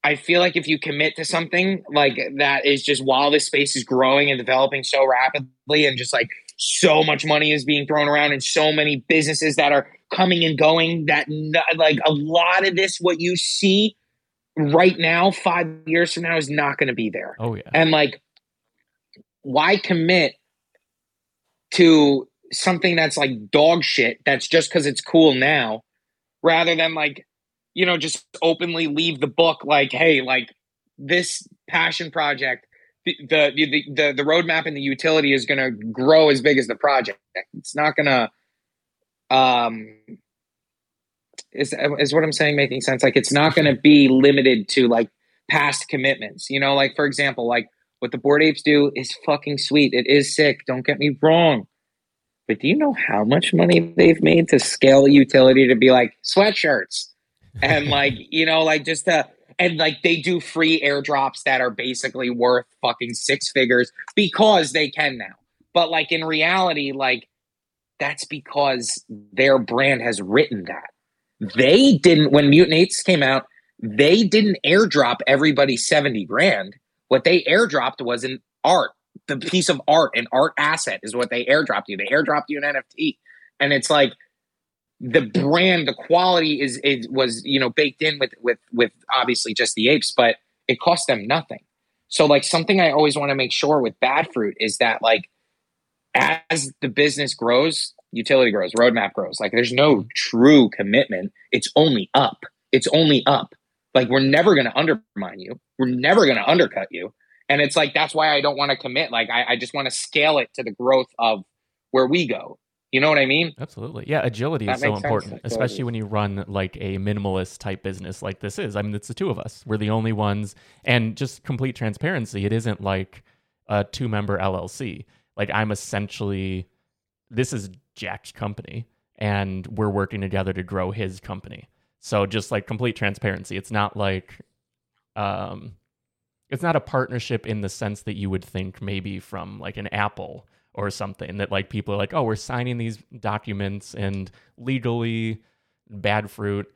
I feel like if you commit to something like that is just while this space is growing and developing so rapidly and just like so much money is being thrown around and so many businesses that are coming and going that like a lot of this what you see right now 5 years from now is not going to be there. Oh yeah. And like why commit to something that's like dog shit that's just cuz it's cool now rather than like you know just openly leave the book like hey like this passion project the the the the, the roadmap and the utility is going to grow as big as the project. It's not going to um is is what i'm saying making sense? Like it's not going to be limited to like past commitments you know? Like for example like what the bored apes do is fucking sweet. It is sick. Don't get me wrong but do you know how much money they've made to scale utility to be like sweatshirts? And like you know like just to and like they do free airdrops that are basically worth fucking six figures because they can now. But like in reality like that's because their brand has written that. They didn't when mutinates came out they didn't airdrop everybody 70 grand. What they airdropped was an art the piece of art an art asset is what they airdropped you. They airdropped you an nft and it's like the brand the quality is it was you know baked in with with with obviously just the apes but it cost them nothing. So like something i always want to make sure with bad froot is that like as the business grows utility grows roadmap grows like there's no mm-hmm. true commitment. It's only up. It's only up. Like we're never going to undermine you. We're never going to undercut you and it's like that's why i don't want to commit like I, I just want to scale it to the growth of where we go you know what i mean Absolutely. Yeah, agility That is so makes sense. important, especially when you run like a minimalist type business like this is. I mean, it's the two of us. We're the only ones and just complete transparency, it isn't like a two-member LLC. Like I'm essentially this is Jack's company and we're working together to grow his company. So just like complete transparency. It's not like um it's not a partnership in the sense that you would think maybe from like an Apple or something that like people are like, oh, we're signing these documents and legally bad froot.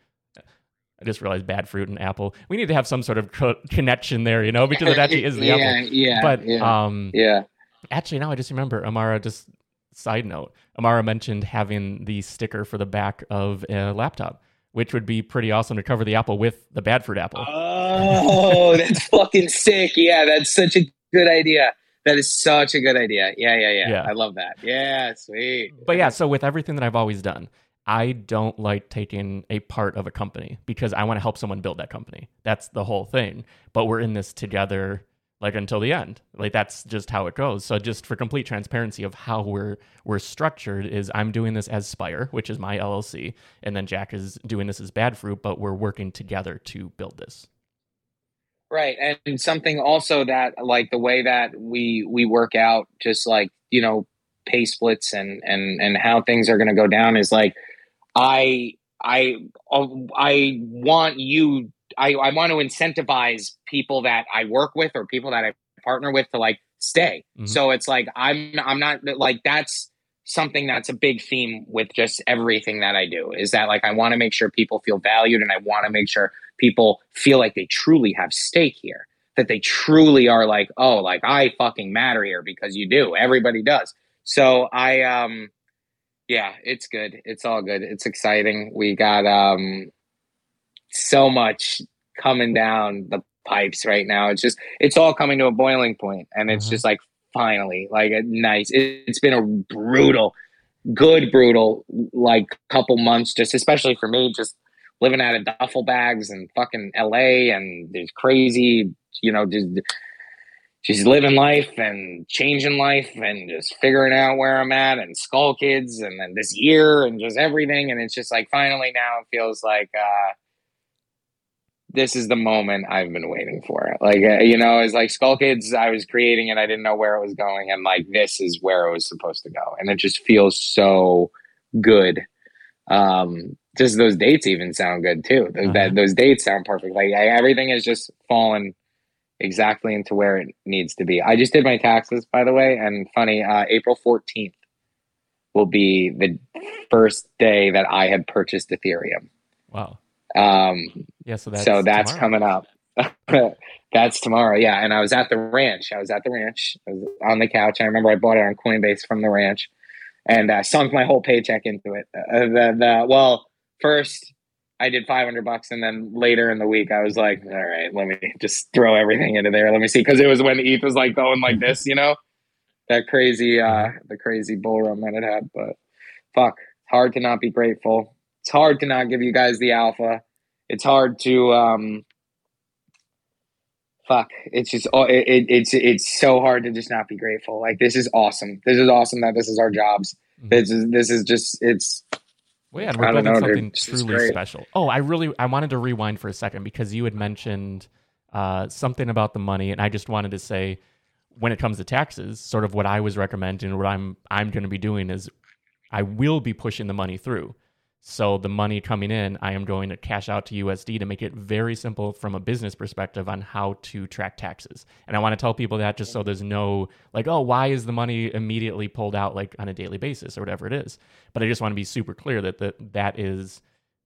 I just realized bad froot and Apple. We need to have some sort of co- connection there, you know, because it actually is the yeah, Apple. yeah But yeah, um, yeah actually, now I just remember Amara. Just side note, Amara mentioned having the sticker for the back of a laptop, which would be pretty awesome to cover the Apple with the Bad Froot apple. oh that's fucking sick yeah that's such a good idea that is such a good idea yeah yeah yeah, Yeah. i love that yeah sweet But yeah, so with everything that I've always done, I don't like taking a part of a company because I want to help someone build that company. That's the whole thing. But we're in this together like until the end. Like that's just how it goes. So just for complete transparency of how we're we're structured is I'm doing this as SPYR, which is my LLC, and then Jack is doing this as Bad Froot, but we're working together to build this. Right. And something also that like the way that we we work out just like, you know, pay splits and and and how things are going to go down is like I I oh, I want you I I want to incentivize people that I work with or people that I partner with to like stay. Mm-hmm. So it's like I'm I'm not like that's something that's a big theme with just everything that I do is that like I want to make sure people feel valued and I want to make sure people feel like they truly have stake here that they truly are like oh like I fucking matter here because you do. Everybody does. So I um yeah it's good. It's all good. It's exciting. We got um so much coming down the pipes right now it's just it's all coming to a boiling point and it's mm-hmm. just like finally like a nice it, it's been a brutal good brutal like couple months just especially for me just living out of duffel bags and fucking LA and there's crazy, you know, just just living life and changing life and just figuring out where I'm at and skull kids and then this year and just everything. And it's just like finally now it feels like uh this is the moment I've been waiting for. Like, uh, you know, it's like Skull Kids, I was creating it, I didn't know where it was going. And like, this is where it was supposed to go. And it just feels so good um, just those dates even sound good too. Those, uh-huh. that those dates sound perfect. Like I, everything is just fallen exactly into where it needs to be. I just did my taxes, by the way, and funny, uh, April fourteenth will be the first day that I had purchased Ethereum. Wow. Um, yeah, so that's so that's coming up. that's tomorrow. Yeah, and I was at the ranch. I was at the ranch. I was on the couch. I remember I bought it on Coinbase from the ranch and uh, sunk my whole paycheck into it. Uh, the, the, well, first I did 500 bucks, and then later in the week I was like, all right, let me just throw everything into there. Let me see, because it was when ETH was like going like this, you know, that crazy, uh, the crazy bull run that it had. But fuck, it's hard to not be grateful. It's hard to not give you guys the alpha. It's hard to um, fuck it's just oh, it, it, it's it's so hard to just not be grateful like this is awesome this is awesome that this is our jobs mm-hmm. this is this is just it's well, yeah, we're building know, something truly special. Oh, I really I wanted to rewind for a second because you had mentioned uh, something about the money, and I just wanted to say, when it comes to taxes, sort of what I was recommending, what I'm I'm going to be doing is, I will be pushing the money through. So the money coming in, I am going to cash out to USD to make it very simple from a business perspective on how to track taxes. And I want to tell people that just so there's no like, oh, why is the money immediately pulled out like on a daily basis or whatever it is. But I just want to be super clear that that, that is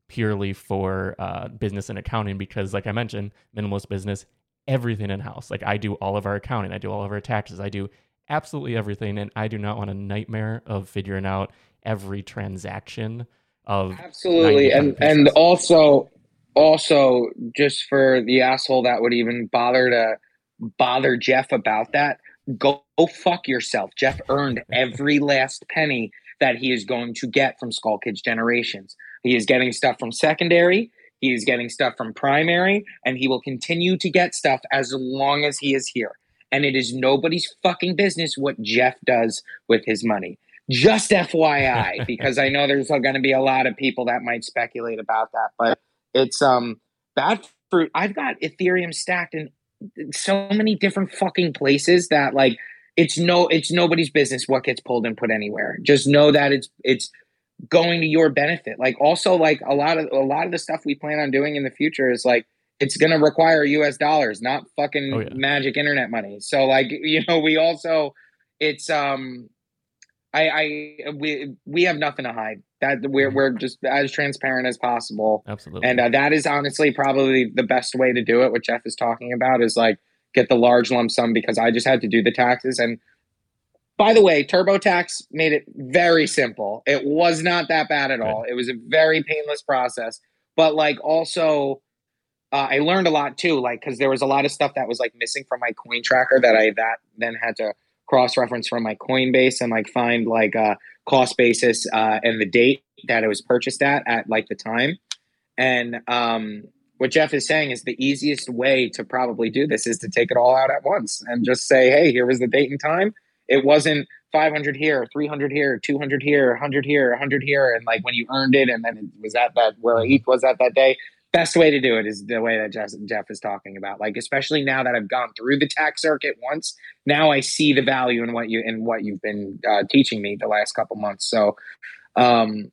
purely for uh, business and accounting because, like I mentioned, minimalist business, everything in house. Like I do all of our accounting, I do all of our taxes, I do absolutely everything, and I do not want a nightmare of figuring out every transaction of absolutely. and and also also just for the asshole that would even bother to bother jeff about that go, go fuck yourself. Jeff earned every last penny that he is going to get from skull kids generations. He is getting stuff from secondary he is getting stuff from primary and he will continue to get stuff as long as he is here. And it is nobody's fucking business what jeff does with his money just FYI, because I know there's going to be a lot of people that might speculate about that, but it's um bad froot. I've got Ethereum stacked in so many different fucking places that like it's no it's nobody's business what gets pulled and put anywhere. Just know that it's it's going to your benefit. Like also like a lot of a lot of the stuff we plan on doing in the future is like it's going to require US dollars, not fucking oh, yeah. magic internet money. So like, you know, we also it's um I, I we we have nothing to hide. That we're mm-hmm. we're just as transparent as possible. Absolutely. And uh, that is honestly probably the best way to do it. What Jeff is talking about is like get the large lump sum because I just had to do the taxes. And by the way, TurboTax made it very simple. It was not that bad at all. It was a very painless process. But like also, uh, I learned a lot too. Like because there was a lot of stuff that was like missing from my coin tracker that I that then had to cross reference from my Coinbase and like find like a cost basis uh, and the date that it was purchased at at like the time. And um, what Jeff is saying is the easiest way to probably do this is to take it all out at once and just say, hey, here was the date and time. It wasn't 500 here, 300 here, 200 here, 100 here, 100 here. And like when you earned it and then it was at that where ETH was at that day, best way to do it is the way that Jeff, Jeff is talking about. Like, especially now that I've gone through the tax circuit once, now I see the value in what you in what you've been uh, teaching me the last couple months. So, um,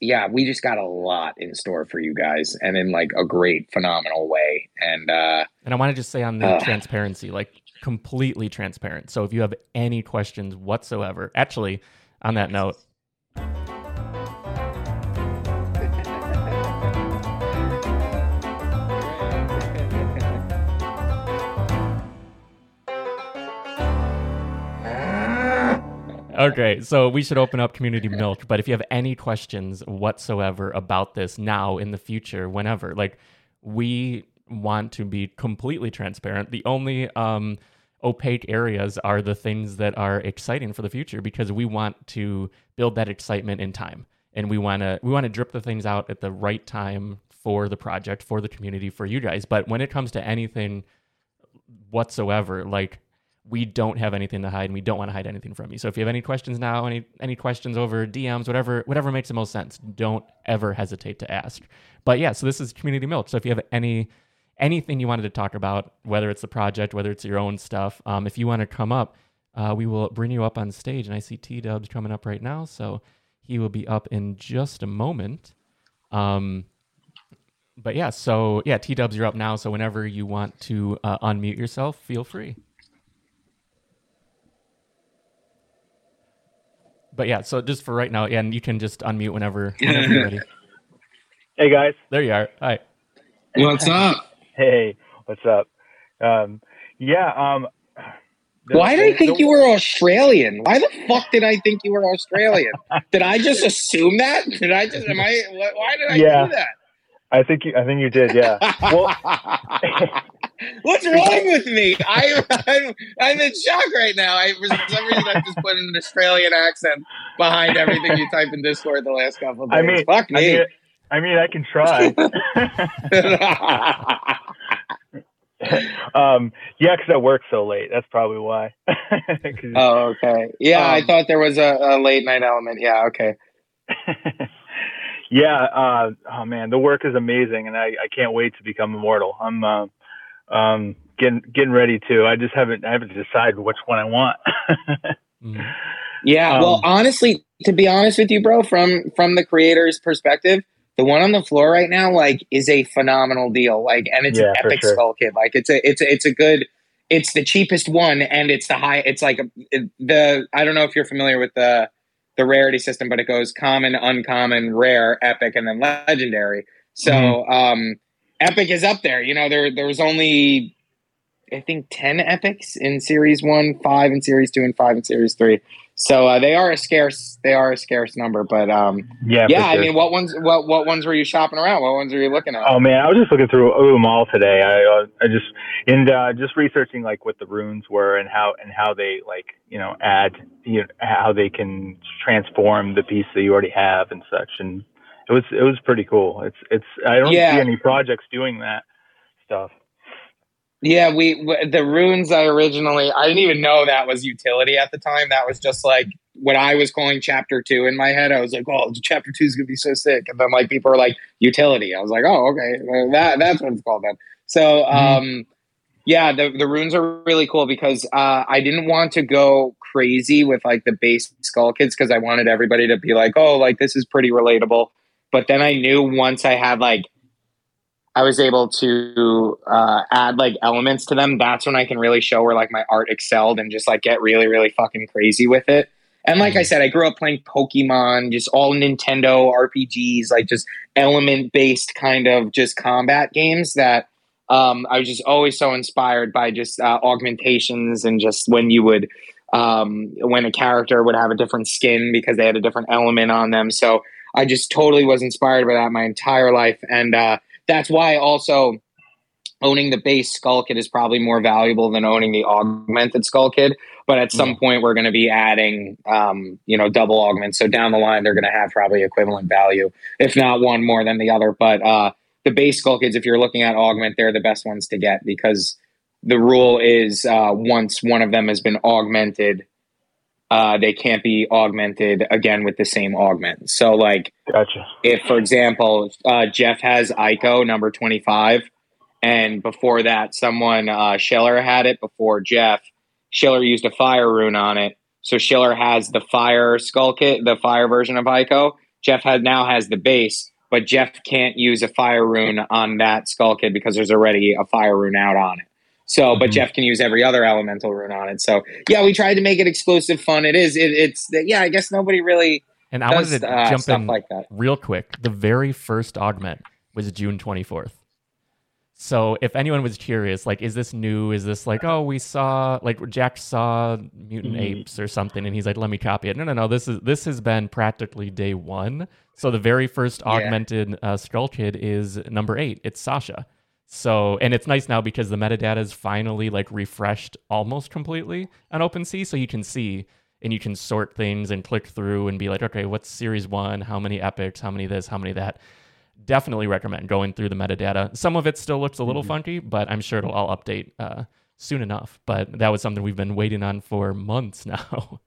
yeah, we just got a lot in store for you guys, and in like a great, phenomenal way. And uh, and I want to just say on the uh, transparency, like completely transparent. So if you have any questions whatsoever, actually, on that note. Okay, so we should open up community milk. But if you have any questions whatsoever about this now, in the future, whenever, like we want to be completely transparent. The only um, opaque areas are the things that are exciting for the future because we want to build that excitement in time, and we want to we want to drip the things out at the right time for the project, for the community, for you guys. But when it comes to anything whatsoever, like we don't have anything to hide and we don't want to hide anything from you. So if you have any questions now, any any questions over DMs, whatever whatever makes the most sense, don't ever hesitate to ask. But yeah, so this is community milk. So if you have any anything you wanted to talk about, whether it's the project, whether it's your own stuff, um, if you want to come up, uh, we will bring you up on stage. And I see T Dubs coming up right now, so he will be up in just a moment. Um, but yeah, so yeah, T Dubs, you're up now. So whenever you want to uh, unmute yourself, feel free. But yeah, so just for right now, yeah, and you can just unmute whenever, whenever you're ready. Hey guys. There you are. Hi. What's up? Hey, what's up? Um, yeah. Um, the, why did I think the, you were Australian? Why the fuck did I think you were Australian? did I just assume that? Did I just? Am I? Why did I yeah, do that? I think you. I think you did. Yeah. well, What's wrong with me? I, I'm, I'm in shock right now. I, for some reason, I just put an Australian accent behind everything you type in Discord the last couple of days. I mean, Fuck me. I mean, I, mean, I can try. um, yeah, because I work so late. That's probably why. oh, okay. Yeah, um, I thought there was a, a, late night element. Yeah, okay. yeah. Uh, oh man, the work is amazing, and I, I can't wait to become immortal. I'm. Uh, um, getting getting ready to. I just haven't I haven't decided which one I want. mm. Yeah, um, well, honestly, to be honest with you, bro, from from the creator's perspective, the one on the floor right now, like, is a phenomenal deal. Like, and it's yeah, an epic sure. skull kid. Like, it's a it's a, it's a good. It's the cheapest one, and it's the high. It's like a, the. I don't know if you're familiar with the the rarity system, but it goes common, uncommon, rare, epic, and then legendary. So, mm-hmm. um, Epic is up there. You know, there there was only I think ten epics in series one, five in series two, and five in series three. So uh, they are a scarce they are a scarce number. But um, yeah, yeah. Sure. I mean, what ones what what ones were you shopping around? What ones were you looking at? Oh man, I was just looking through them all today. I uh, I just and uh, just researching like what the runes were and how and how they like you know add you know, how they can transform the piece that you already have and such and it was it was pretty cool. It's it's I don't yeah. see any projects doing that stuff. Yeah, we the runes I originally I didn't even know that was utility at the time. That was just like what I was calling chapter two in my head. I was like, oh, chapter two is gonna be so sick, and then like people are like utility. I was like, oh, okay, that that's what it's called then. So mm-hmm. um, yeah, the the runes are really cool because uh, I didn't want to go crazy with like the base skull kids because I wanted everybody to be like, oh, like this is pretty relatable. But then I knew once I had like I was able to uh, add like elements to them. That's when I can really show where like my art excelled and just like get really, really fucking crazy with it. And like I mm-hmm. said, I grew up playing Pokemon, just all Nintendo RPGs, like just element based kind of just combat games that um, I was just always so inspired by just uh, augmentations and just when you would, um, when a character would have a different skin because they had a different element on them. So I just totally was inspired by that my entire life. And uh, that's why also owning the base skull kid is probably more valuable than owning the augmented skull kid. But at some yeah. point, we're going to be adding, um, you know, double augments. So down the line, they're going to have probably equivalent value, if not one more than the other. But uh, the base skull kids, if you're looking at augment, they're the best ones to get because the rule is uh, once one of them has been augmented, uh, they can't be augmented again with the same augment. So, like, Gotcha. if for example, uh, Jeff has Ico number twenty five, and before that, someone uh, Schiller had it before Jeff. Schiller used a fire rune on it, so Schiller has the fire skull kid, the fire version of Ico. Jeff has now has the base, but Jeff can't use a fire rune on that skull kid because there's already a fire rune out on it. So, but Mhm. Jeff can use every other elemental rune on it. So, yeah, we tried to make it exclusive, fun. It is. It, it's yeah. I guess nobody really And I wanted to uh, jump in like that. real quick. The very first augment was June 24th. So if anyone was curious, like, is this new? Is this like, oh, we saw like Jack saw mutant Mhm. apes or something, and he's like, let me copy it. No, no, no. This is this has been practically day one. So the very first Yeah. augmented uh, Skull Kid is number eight. It's Sasha. So and it's nice now because the metadata is finally like refreshed almost completely on OpenSea, so you can see and you can sort things and click through and be like, okay, what's series one? How many epics? How many this? How many that? Definitely recommend going through the metadata. Some of it still looks a little Mhm. funky, but I'm sure it'll all update uh, soon enough. But that was something we've been waiting on for months now.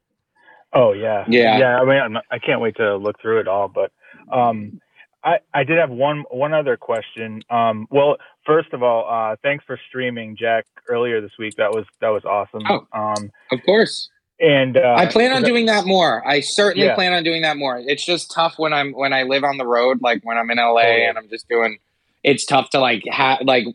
Oh yeah, Yeah. yeah. I mean, I'm, I can't wait to look through it all. But um, I I did have one one other question. Um, well, first of all, uh, thanks for streaming Jack earlier this week. That was that was awesome. Oh. Um, Of course. and uh, I plan on doing that more. I certainly Yeah. plan on doing that more. It's just tough when I'm when I live on the road, like when I'm in LA Totally. and I'm just doing. It's tough to like have like.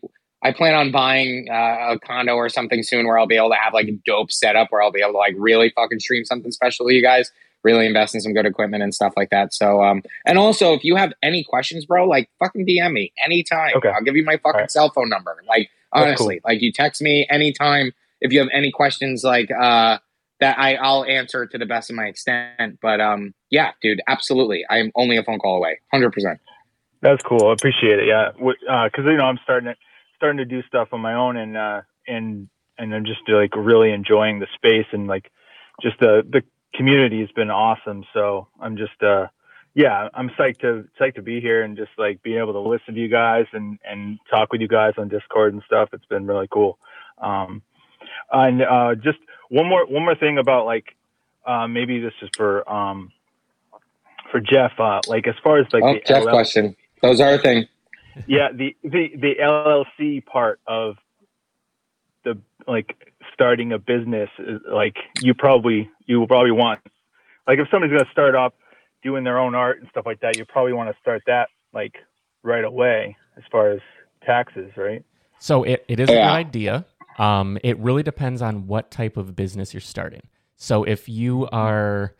I plan on buying uh, a condo or something soon where I'll be able to have like a dope setup where I'll be able to like really fucking stream something special to you guys. Really invest in some good equipment and stuff like that. So, um, and also if you have any questions, bro, like fucking DM me anytime. Okay. I'll give you my fucking Alright. cell phone number. Like honestly, like you text me anytime if you have any questions. Like uh, that I, I'll answer to the best of my extent. But um, yeah, dude, absolutely. I'm only a phone call away. Hundred percent. That's cool. I appreciate it. Yeah, because you know I'm starting to starting to do stuff on my own, and uh, and and I'm just like really enjoying the space and like just the the community has been awesome. So I'm just uh, yeah, I'm psyched to psyched to be here and just like being able to listen to you guys and and talk with you guys on Discord and stuff. It's been really cool. Um, and uh, just one more one more thing about like uh, maybe this is for um for Jeff. Uh, like as far as like Oh, the Jeff LL question. Those are a thing. yeah the the the llc part of the like starting a business like you probably you will probably want like if somebody's going to start off doing their own art and stuff like that you probably want to start that like right away as far as taxes right So it, it is a good idea. Um, it really depends on what type of business you're starting. So if you are,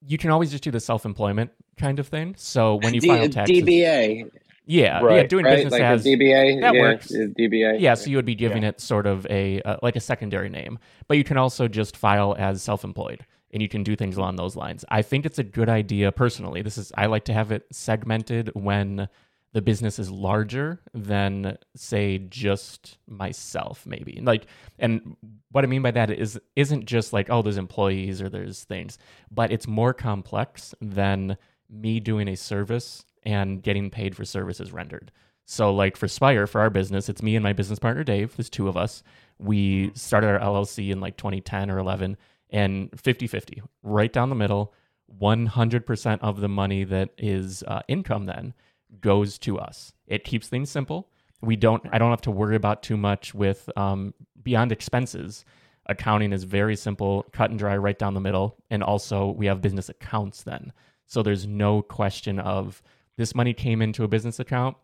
you can always just do the self-employment kind of thing. So when you D- file taxes, DBA, yeah, yeah, doing right? business Like as DBA. that yeah, works. is DBA. yeah, so you would be giving it sort of a uh, like a secondary name, but you can also just file as self-employed, and you can do things along those lines. I think it's a good idea personally. This is I like to have it segmented when the business is larger than say just myself maybe like and what i mean by that is isn't just like oh there's employees or there's things but it's more complex than me doing a service and getting paid for services rendered so like for SPYR for our business it's me and my business partner dave there's two of us we started our llc in like 2010 or 11 and 50-50 right down the middle 100% of the money that is uh, income then goes to us. It keeps things simple. We don't. I don't have to worry about too much with um, beyond expenses. Accounting is very simple, cut and dry, right down the middle. And also, we have business accounts then, so there's no question of this money came into a business account.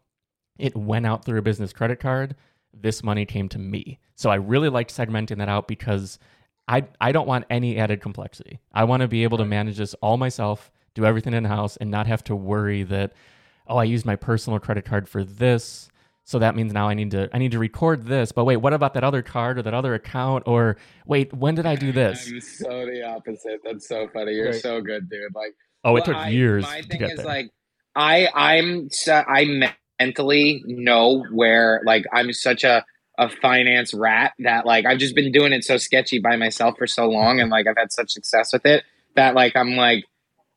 It went out through a business credit card. This money came to me. So I really like segmenting that out because I I don't want any added complexity. I want to be able to manage this all myself, do everything in house, and not have to worry that oh I used my personal credit card for this, so that means now I need to I need to record this. But wait, what about that other card or that other account? Or wait, when did I do this? I'm so the opposite. That's so funny. You're Right. so good, dude. Like Oh, it took I- years My to thing get is there. like, I I'm I mentally know where like I'm such a a finance rat that like I've just been doing it so sketchy by myself for so long, and like I've had such success with it that like I'm like.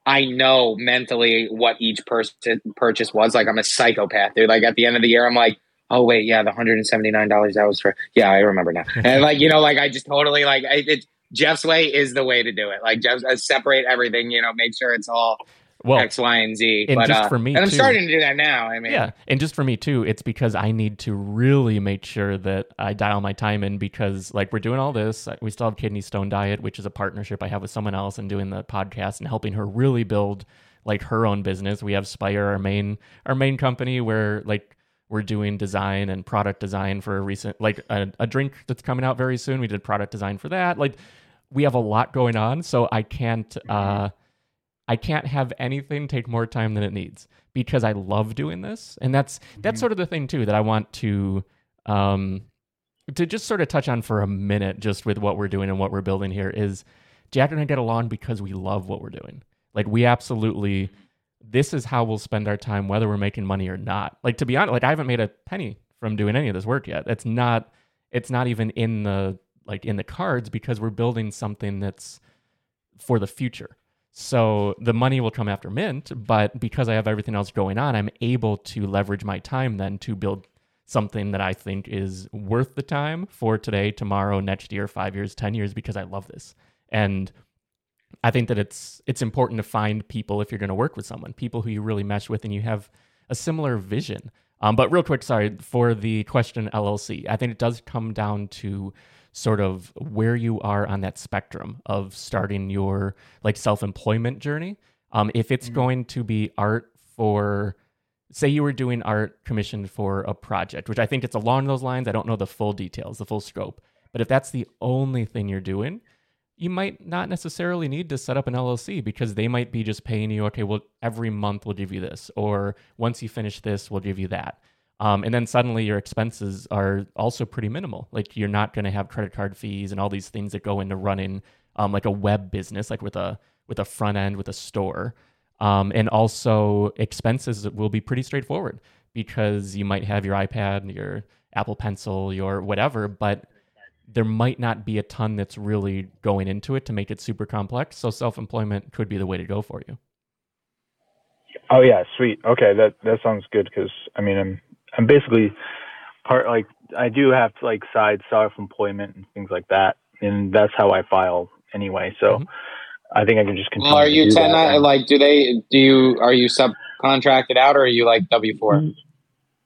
I know mentally what each person purchase was. Like I'm a psychopath, dude. Like at the end of the year, I'm like, oh wait, yeah, the hundred and seventy nine dollars that was for. Yeah, I remember now. And like you know, like I just totally like I, it Jeff's way is the way to do it. Like Jeff's uh, separate everything. You know, make sure it's all well, X, Y, and Z. And but, just uh, for me, and I'm too. starting to do that now. I mean, yeah, and just for me too, it's because I need to really make sure that I dial my time in because like we're doing all this, we still have Kidney Stone Diet, which is a partnership I have with someone else, and doing the podcast and helping her really build like her own business. We have SPYR, our main our main company, where like we're doing design and product design for a recent like a, a drink that's coming out very soon. We did product design for that. Like we have a lot going on, so I can't. uh I can't have anything take more time than it needs because I love doing this. And that's that's Mhm. sort of the thing too that I want to um to just sort of touch on for a minute just with what we're doing and what we're building here is Jack and I get along because we love what we're doing. Like we absolutely this is how we'll spend our time whether we're making money or not. Like to be honest, like I haven't made a penny from doing any of this work yet. It's not it's not even in the like in the cards because we're building something that's for the future. So the money will come after mint, but because I have everything else going on, I'm able to leverage my time then to build something that I think is worth the time for today, tomorrow, next year, 5 years, 10 years because I love this. And I think that it's it's important to find people if you're going to work with someone, people who you really mesh with and you have a similar vision. Um, but real quick, sorry for the question LLC. I think it does come down to sort of where you are on that spectrum of starting your like self-employment journey. Um, if it's Mhm. going to be art for, say, you were doing art commissioned for a project, which I think it's along those lines. I don't know the full details, the full scope, but if that's the only thing you're doing, you might not necessarily need to set up an LLC because they might be just paying you, okay, well, every month we'll give you this, or once you finish this, we'll give you that. Um, and then suddenly your expenses are also pretty minimal. Like you're not going to have credit card fees and all these things that go into running um, like a web business, like with a with a front end with a store. Um, and also expenses will be pretty straightforward because you might have your iPad, your Apple Pencil, your whatever, but there might not be a ton that's really going into it to make it super complex. So self employment could be the way to go for you. Oh yeah, sweet. Okay, that that sounds good because I mean I'm I'm basically part like I do have like side self employment and things like that, and that's how I file anyway. So Mhm. I think I can just continue. Well, are to you do ten? that. Like, do they? Do you? Are you subcontracted out, or are you like W four? Mm,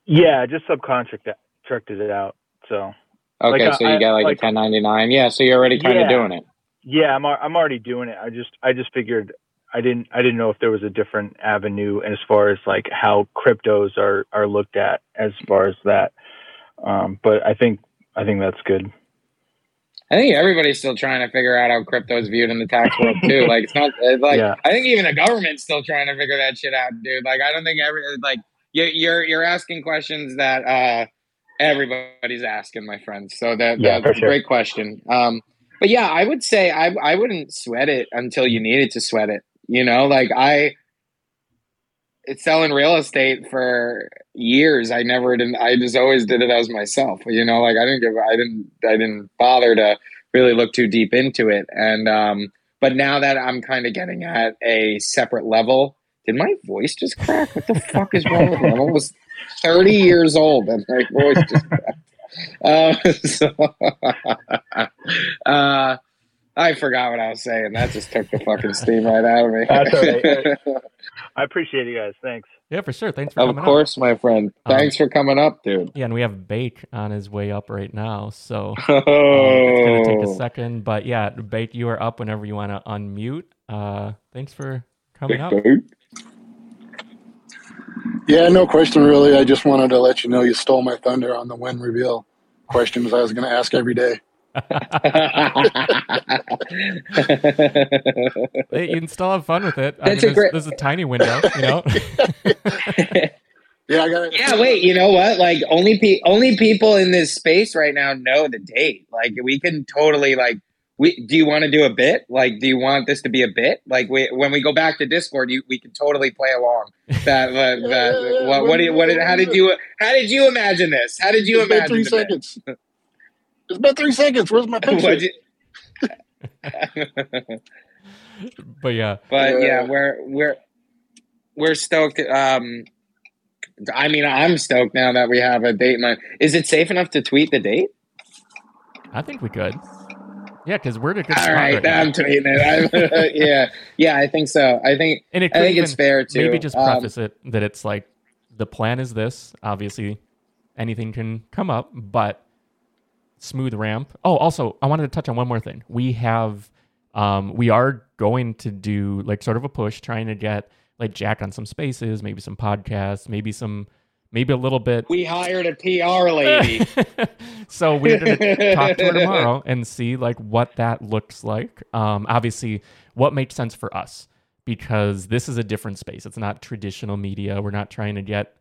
Yeah, just subcontract contracted it out. So Okay, Like, so I- you got like, like- a ten ninety nine. Yeah, so you're already kind of Yeah. doing it. yeah, I'm I'm already doing it. I just I just figured I didn't I didn't know if there was a different avenue as far as like how cryptos are are looked at as far as that. Um, but I think I think that's good. I think everybody's still trying to figure out how crypto is viewed in the tax world too. Like it's not it's like Yeah. I think even the government's still trying to figure that shit out, dude. Like I don't think every like you, you're you're asking questions that uh everybody's asking, my friend. So that Yeah, that's a sure. great question. Um, but yeah, I would say I I wouldn't sweat it until you needed to sweat it. You know, like I it's selling real estate for years. I never did. I just always did it as myself. You know, like I didn't give. I didn't. I didn't bother to really look too deep into it. And um, but now that I'm kind of getting at a separate level, did my voice just crack? What the fuck is wrong with me? I'm almost thirty years old, and my voice just cracked. Uh, so, uh, I forgot what I was saying. That just took the fucking steam right out of me. That's all right. I appreciate you guys. Thanks. Yeah, for sure. Thanks for of coming up. course, my friend. Um, Thanks for coming up, dude. Yeah, and we have Bake on his way up right now. So um, it's going to take a Oh. second. But yeah, Bake, you are up whenever you want to unmute. Uh, thanks for coming up. Yeah, no question really. I just wanted to let you know you stole my thunder on the when reveal questions I was going to ask every day. Hey, you can still have fun with it. I mean, a great- This is a tiny window, you know. Yeah, I got it. yeah, wait. You know what? Like only pe- only people in this space right now know the date. Like we can totally like. We, do you want to do a bit? Like, do you want this to be a bit? Like, we, when we go back to Discord, you, we can totally play along. That, that, that what, what, did, what did, how did you, how did you imagine this? How did you imagine three the bit? Seconds. It's been three seconds. Where's my picture? What'd you- but yeah, but yeah, Yeah. we're we're we're stoked. Um, I mean, I'm stoked now that we have a date. in is it safe enough to tweet the date? I think we could. Yeah, because we're at a good All spot right, right now. I'm tweeting it. I'm- yeah, yeah, I think so. I think And it I could think it's fair to maybe just um, preface it that it's like the plan is this. Obviously, anything can come up, but smooth ramp. Oh, also, I wanted to touch on one more thing. We have, um, we are going to do like sort of a push, trying to get like Jack on some spaces, maybe some podcasts, maybe some, maybe a little bit. we hired a PR lady. so we're going to talk to her tomorrow and see like what that looks like. Um, obviously, what makes sense for us because this is a different space. It's not traditional media. We're not trying to get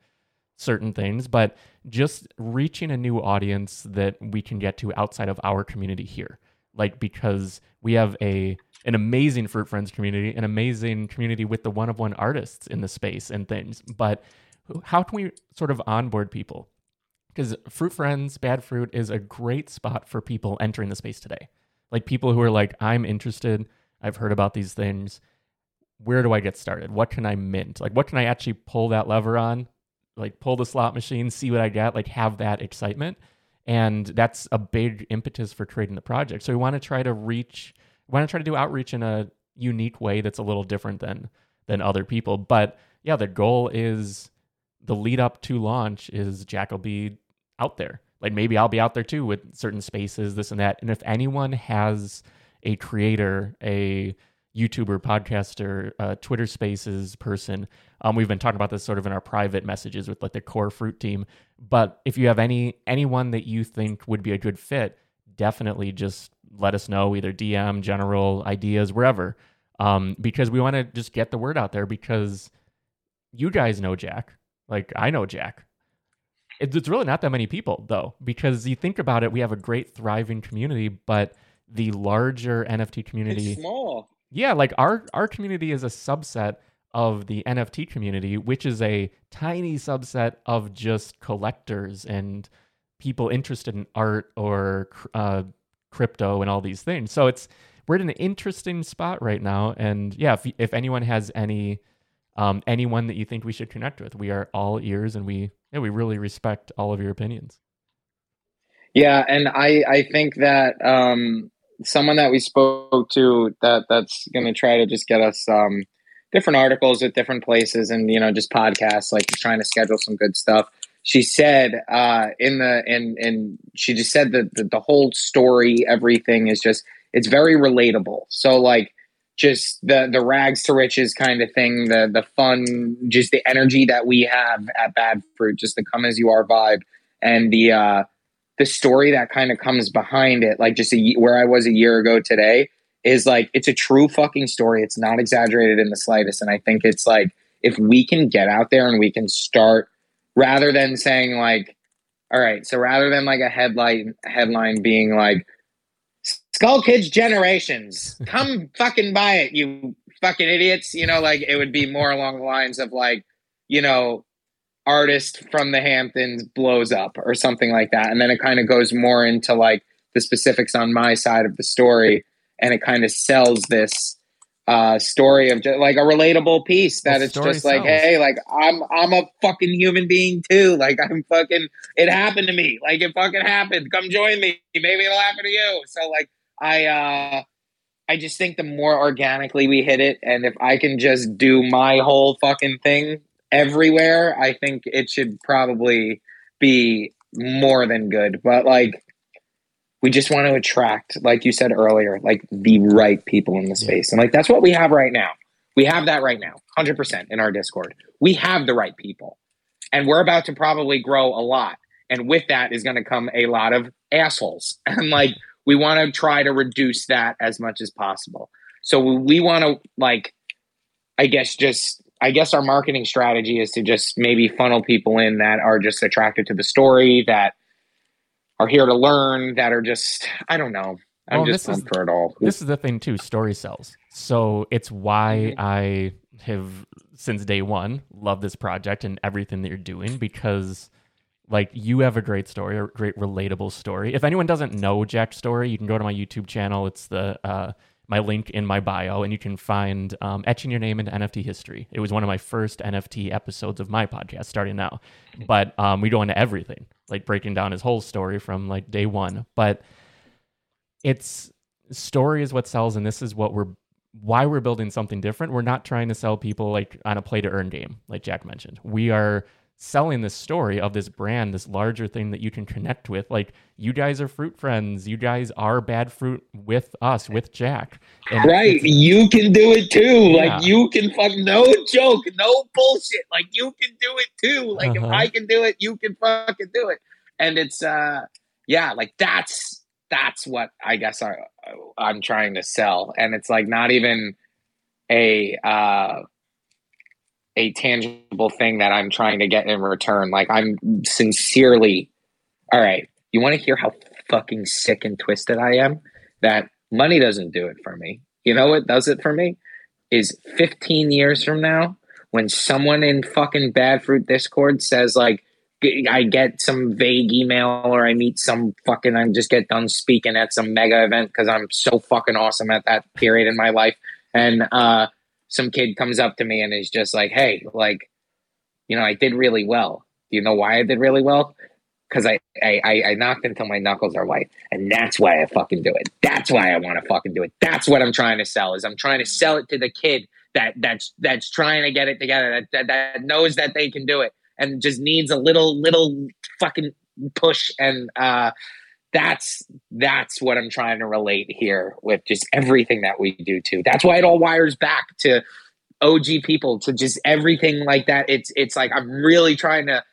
certain things, but just reaching a new audience that we can get to outside of our community here. Like because we have a an amazing Froot Frens community, an amazing community with the one of one artists in the space and things. But how can we sort of onboard people? Because Froot Frens, Bad Froot is a great spot for people entering the space today. Like people who are like, I'm interested, I've heard about these things. Where do I get started? What can I mint? Like, what can I actually pull that lever on? Like, pull the slot machine, see what I get, like, have that excitement. And that's a big impetus for creating the project. So we want to try to reach, we want to try to do outreach in a unique way that's a little different than than other people. But yeah, the goal is the lead up to launch is Jack will be out there. Like maybe I'll be out there too with certain spaces, this and that. And if anyone has a creator, a YouTuber, podcaster, uh, Twitter Spaces person, um, we've been talking about this sort of in our private messages with like the core fruit team. But if you have any anyone that you think would be a good fit, definitely just let us know either DM, general ideas, wherever, um, because we want to just get the word out there because you guys know Jack, like I know Jack. It's, it's really not that many people though, because you think about it, we have a great thriving community, but the larger NFT community, it's small. Yeah, like our our community is a subset of the NFT community, which is a tiny subset of just collectors and people interested in art or uh, crypto and all these things. So it's we're in an interesting spot right now, and yeah, if if anyone has any um, anyone that you think we should connect with, we are all ears, and we yeah we really respect all of your opinions. Yeah, and I I think that um, someone that we spoke to that that's going to try to just get us um, different articles at different places and you know just podcasts like trying to schedule some good stuff. She said uh, in the in and she just said that the, the whole story, everything is just it's very relatable. So like just the the rags to riches kind of thing, the the fun, just the energy that we have at Bad Froot, just the come as you are vibe, and the uh, the story that kind of comes behind it, like just a, where I was a year ago today, is like it's a true fucking story. It's not exaggerated in the slightest, and I think it's like if we can get out there and we can start rather than saying like, all right, so rather than like a headline headline being like Skull Kids Generations, come fucking buy it, you fucking idiots. You know, like it would be more along the lines of like, you know, artist from the Hamptons blows up or something like that. And then it kind of goes more into like the specifics on my side of the story. And it kind of sells this uh, story of just like a relatable piece that Well, it's just like, sells. hey, like I'm I'm a fucking human being too. Like I'm fucking it happened to me. Like it fucking happened. Come join me. Maybe it'll happen to you. So like I uh I just think the more organically we hit it, and if I can just do my whole fucking thing everywhere, I think it should probably be more than good. But like, we just want to attract, like you said earlier, like the right people in the space, and like that's what we have right now. We have that right now, hundred percent in our Discord. We have the right people, and we're about to probably grow a lot. And with that is going to come a lot of assholes, and like we want to try to reduce that as much as possible. So we want to like, I guess just I guess our marketing strategy is to just maybe funnel people in that are just attracted to the story, that are here to learn, that are just I don't know. I'm Well, just this is- for it all. this is the thing too story sells so it's why Mm-hmm. i have since day one loved this project and everything that you're doing because like you have a great story a great relatable story if anyone doesn't know jack's story you can go to my youtube channel it's the uh my link in my bio and you can find um, etching your name into nft history it was one of my first nft episodes of my podcast starting now but um, we go into everything like breaking down his whole story from like day one but it's story is what sells, and this is what we're why we're building something different. We're not trying to sell people like on a play to earn game, like Jack mentioned. We are selling this story of this brand, this larger thing that you can connect with. Like you guys are froot frens. You guys are bad froot with us, with Jack. And right. You can do it too. Yeah. Like you can fuck no joke, no bullshit. Like you can do it too. Like uh-huh. if I can do it, you can fucking do it. And it's uh yeah, like that's that's what I guess I I'm trying to sell. And it's like not even a uh a tangible thing that I'm trying to get in return. Like I'm sincerely, all right. You want to hear how fucking sick and twisted I am? That money doesn't do it for me. You know what does it for me? Is 15 years from now, when someone in fucking Bad Froot Discord says like, I get some vague email or I meet some fucking, I just get done speaking at some mega event because I'm so fucking awesome at that period in my life. And uh, some kid comes up to me and is just like, "Hey, like, you know, I did really well. Do you know why I did really well? Because I, I I knocked until my knuckles are white, and that's why I fucking do it. That's why I want to fucking do it. That's what I'm trying to sell. Is I'm trying to sell it to the kid that that's that's trying to get it together. That that, that knows that they can do it and just needs a little little fucking push and uh that's that's what I'm trying to relate here with just everything that we do too. That's why it all wires back to OG people to just everything like that. It's it's like I'm really trying to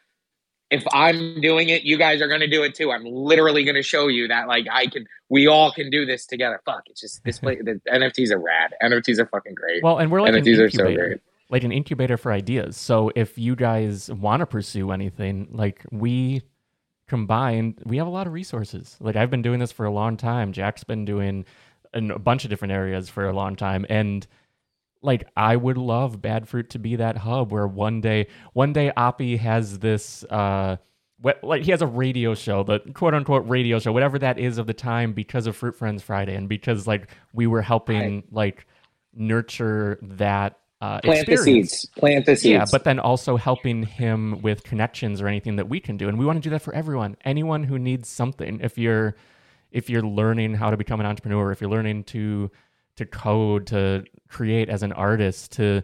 if I'm doing it, you guys are going to do it too. I'm literally going to show you that like I can we all can do this together. Fuck, it's just this place the NFTs are rad. NFTs are fucking great. Well, and we're like NFTs are so great. Like an incubator for ideas. So if you guys want to pursue anything, like we combined, we have a lot of resources. Like I've been doing this for a long time. Jack's been doing in a bunch of different areas for a long time, and like I would love Bad Froot to be that hub where one day, one day Oppie has this. uh like he has a radio show, the quote unquote radio show, whatever that is of the time, because of Froot Frens Friday, and because like we were helping right. like nurture that uh, plant experience. the seeds. Plant the seeds. Yeah, but then also helping him with connections or anything that we can do, and we want to do that for everyone. Anyone who needs something. If you're if you're learning how to become an entrepreneur, if you're learning to to code, to create as an artist, to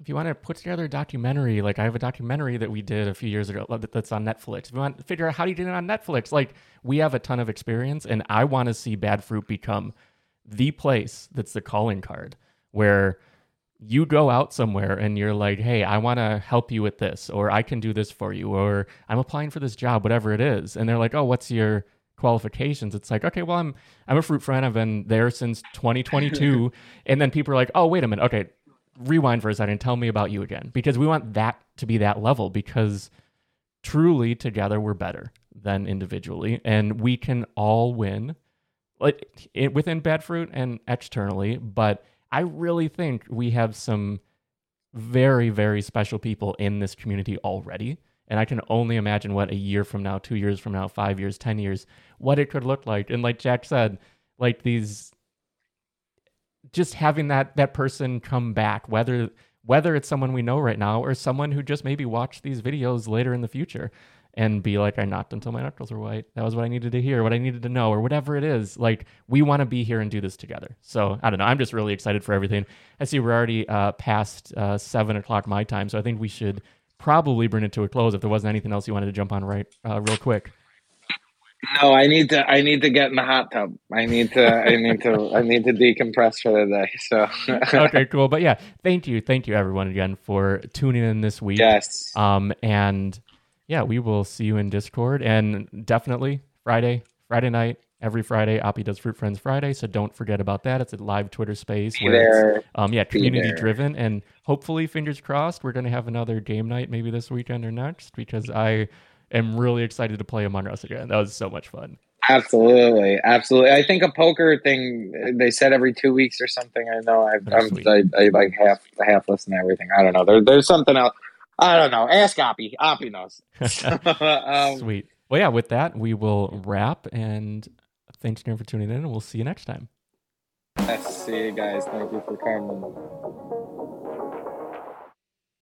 if you want to put together a documentary, like I have a documentary that we did a few years ago that's on Netflix. If you want to figure out how you do it on Netflix, like we have a ton of experience, and I want to see Bad Froot become the place that's the calling card where you go out somewhere and you're like, hey, I want to help you with this, or I can do this for you, or I'm applying for this job, whatever it is. And they're like, oh, what's your qualifications? It's like, okay, well, I'm I'm a froot fren. I've been there since 2022. and then people are like, oh, wait a minute. Okay, rewind for a second. Tell me about you again, because we want that to be that level. Because truly, together we're better than individually, and we can all win, like within bad froot and externally, but I really think we have some very, very special people in this community already. And I can only imagine what a year from now, two years from now, five years, 10 years, what it could look like. And like Jack said, like these, just having that, that person come back, whether, whether it's someone we know right now or someone who just maybe watched these videos later in the future and be like, I knocked until my knuckles were white. That was what I needed to hear, what I needed to know, or whatever it is. Like, we want to be here and do this together. So, I don't know. I'm just really excited for everything. I see we're already uh, past uh, seven o'clock my time. So, I think we should probably bring it to a close if there wasn't anything else you wanted to jump on right uh, real quick. No, I need to. I need to get in the hot tub. I need to. I need to. I need to decompress for the day. So okay, cool. But yeah, thank you, thank you, everyone, again for tuning in this week. Yes. Um, and yeah, we will see you in Discord and definitely Friday, Friday night, every Friday. Oppie does Froot Frens Friday, so don't forget about that. It's a live Twitter space Be where it's um yeah community driven and hopefully fingers crossed we're gonna have another game night maybe this weekend or next because I am really excited to play Among Us again. That was so much fun. Absolutely, absolutely. I think a poker thing they said every two weeks or something. I know I've, I'm, I, I like half half listen to everything. I don't know. There, there's something else. I don't know. Ask Oppie. Oppie knows. um, Sweet. Well, yeah, with that, we will wrap. And thanks again for tuning in, and we'll see you next time. See you guys. Thank you for coming.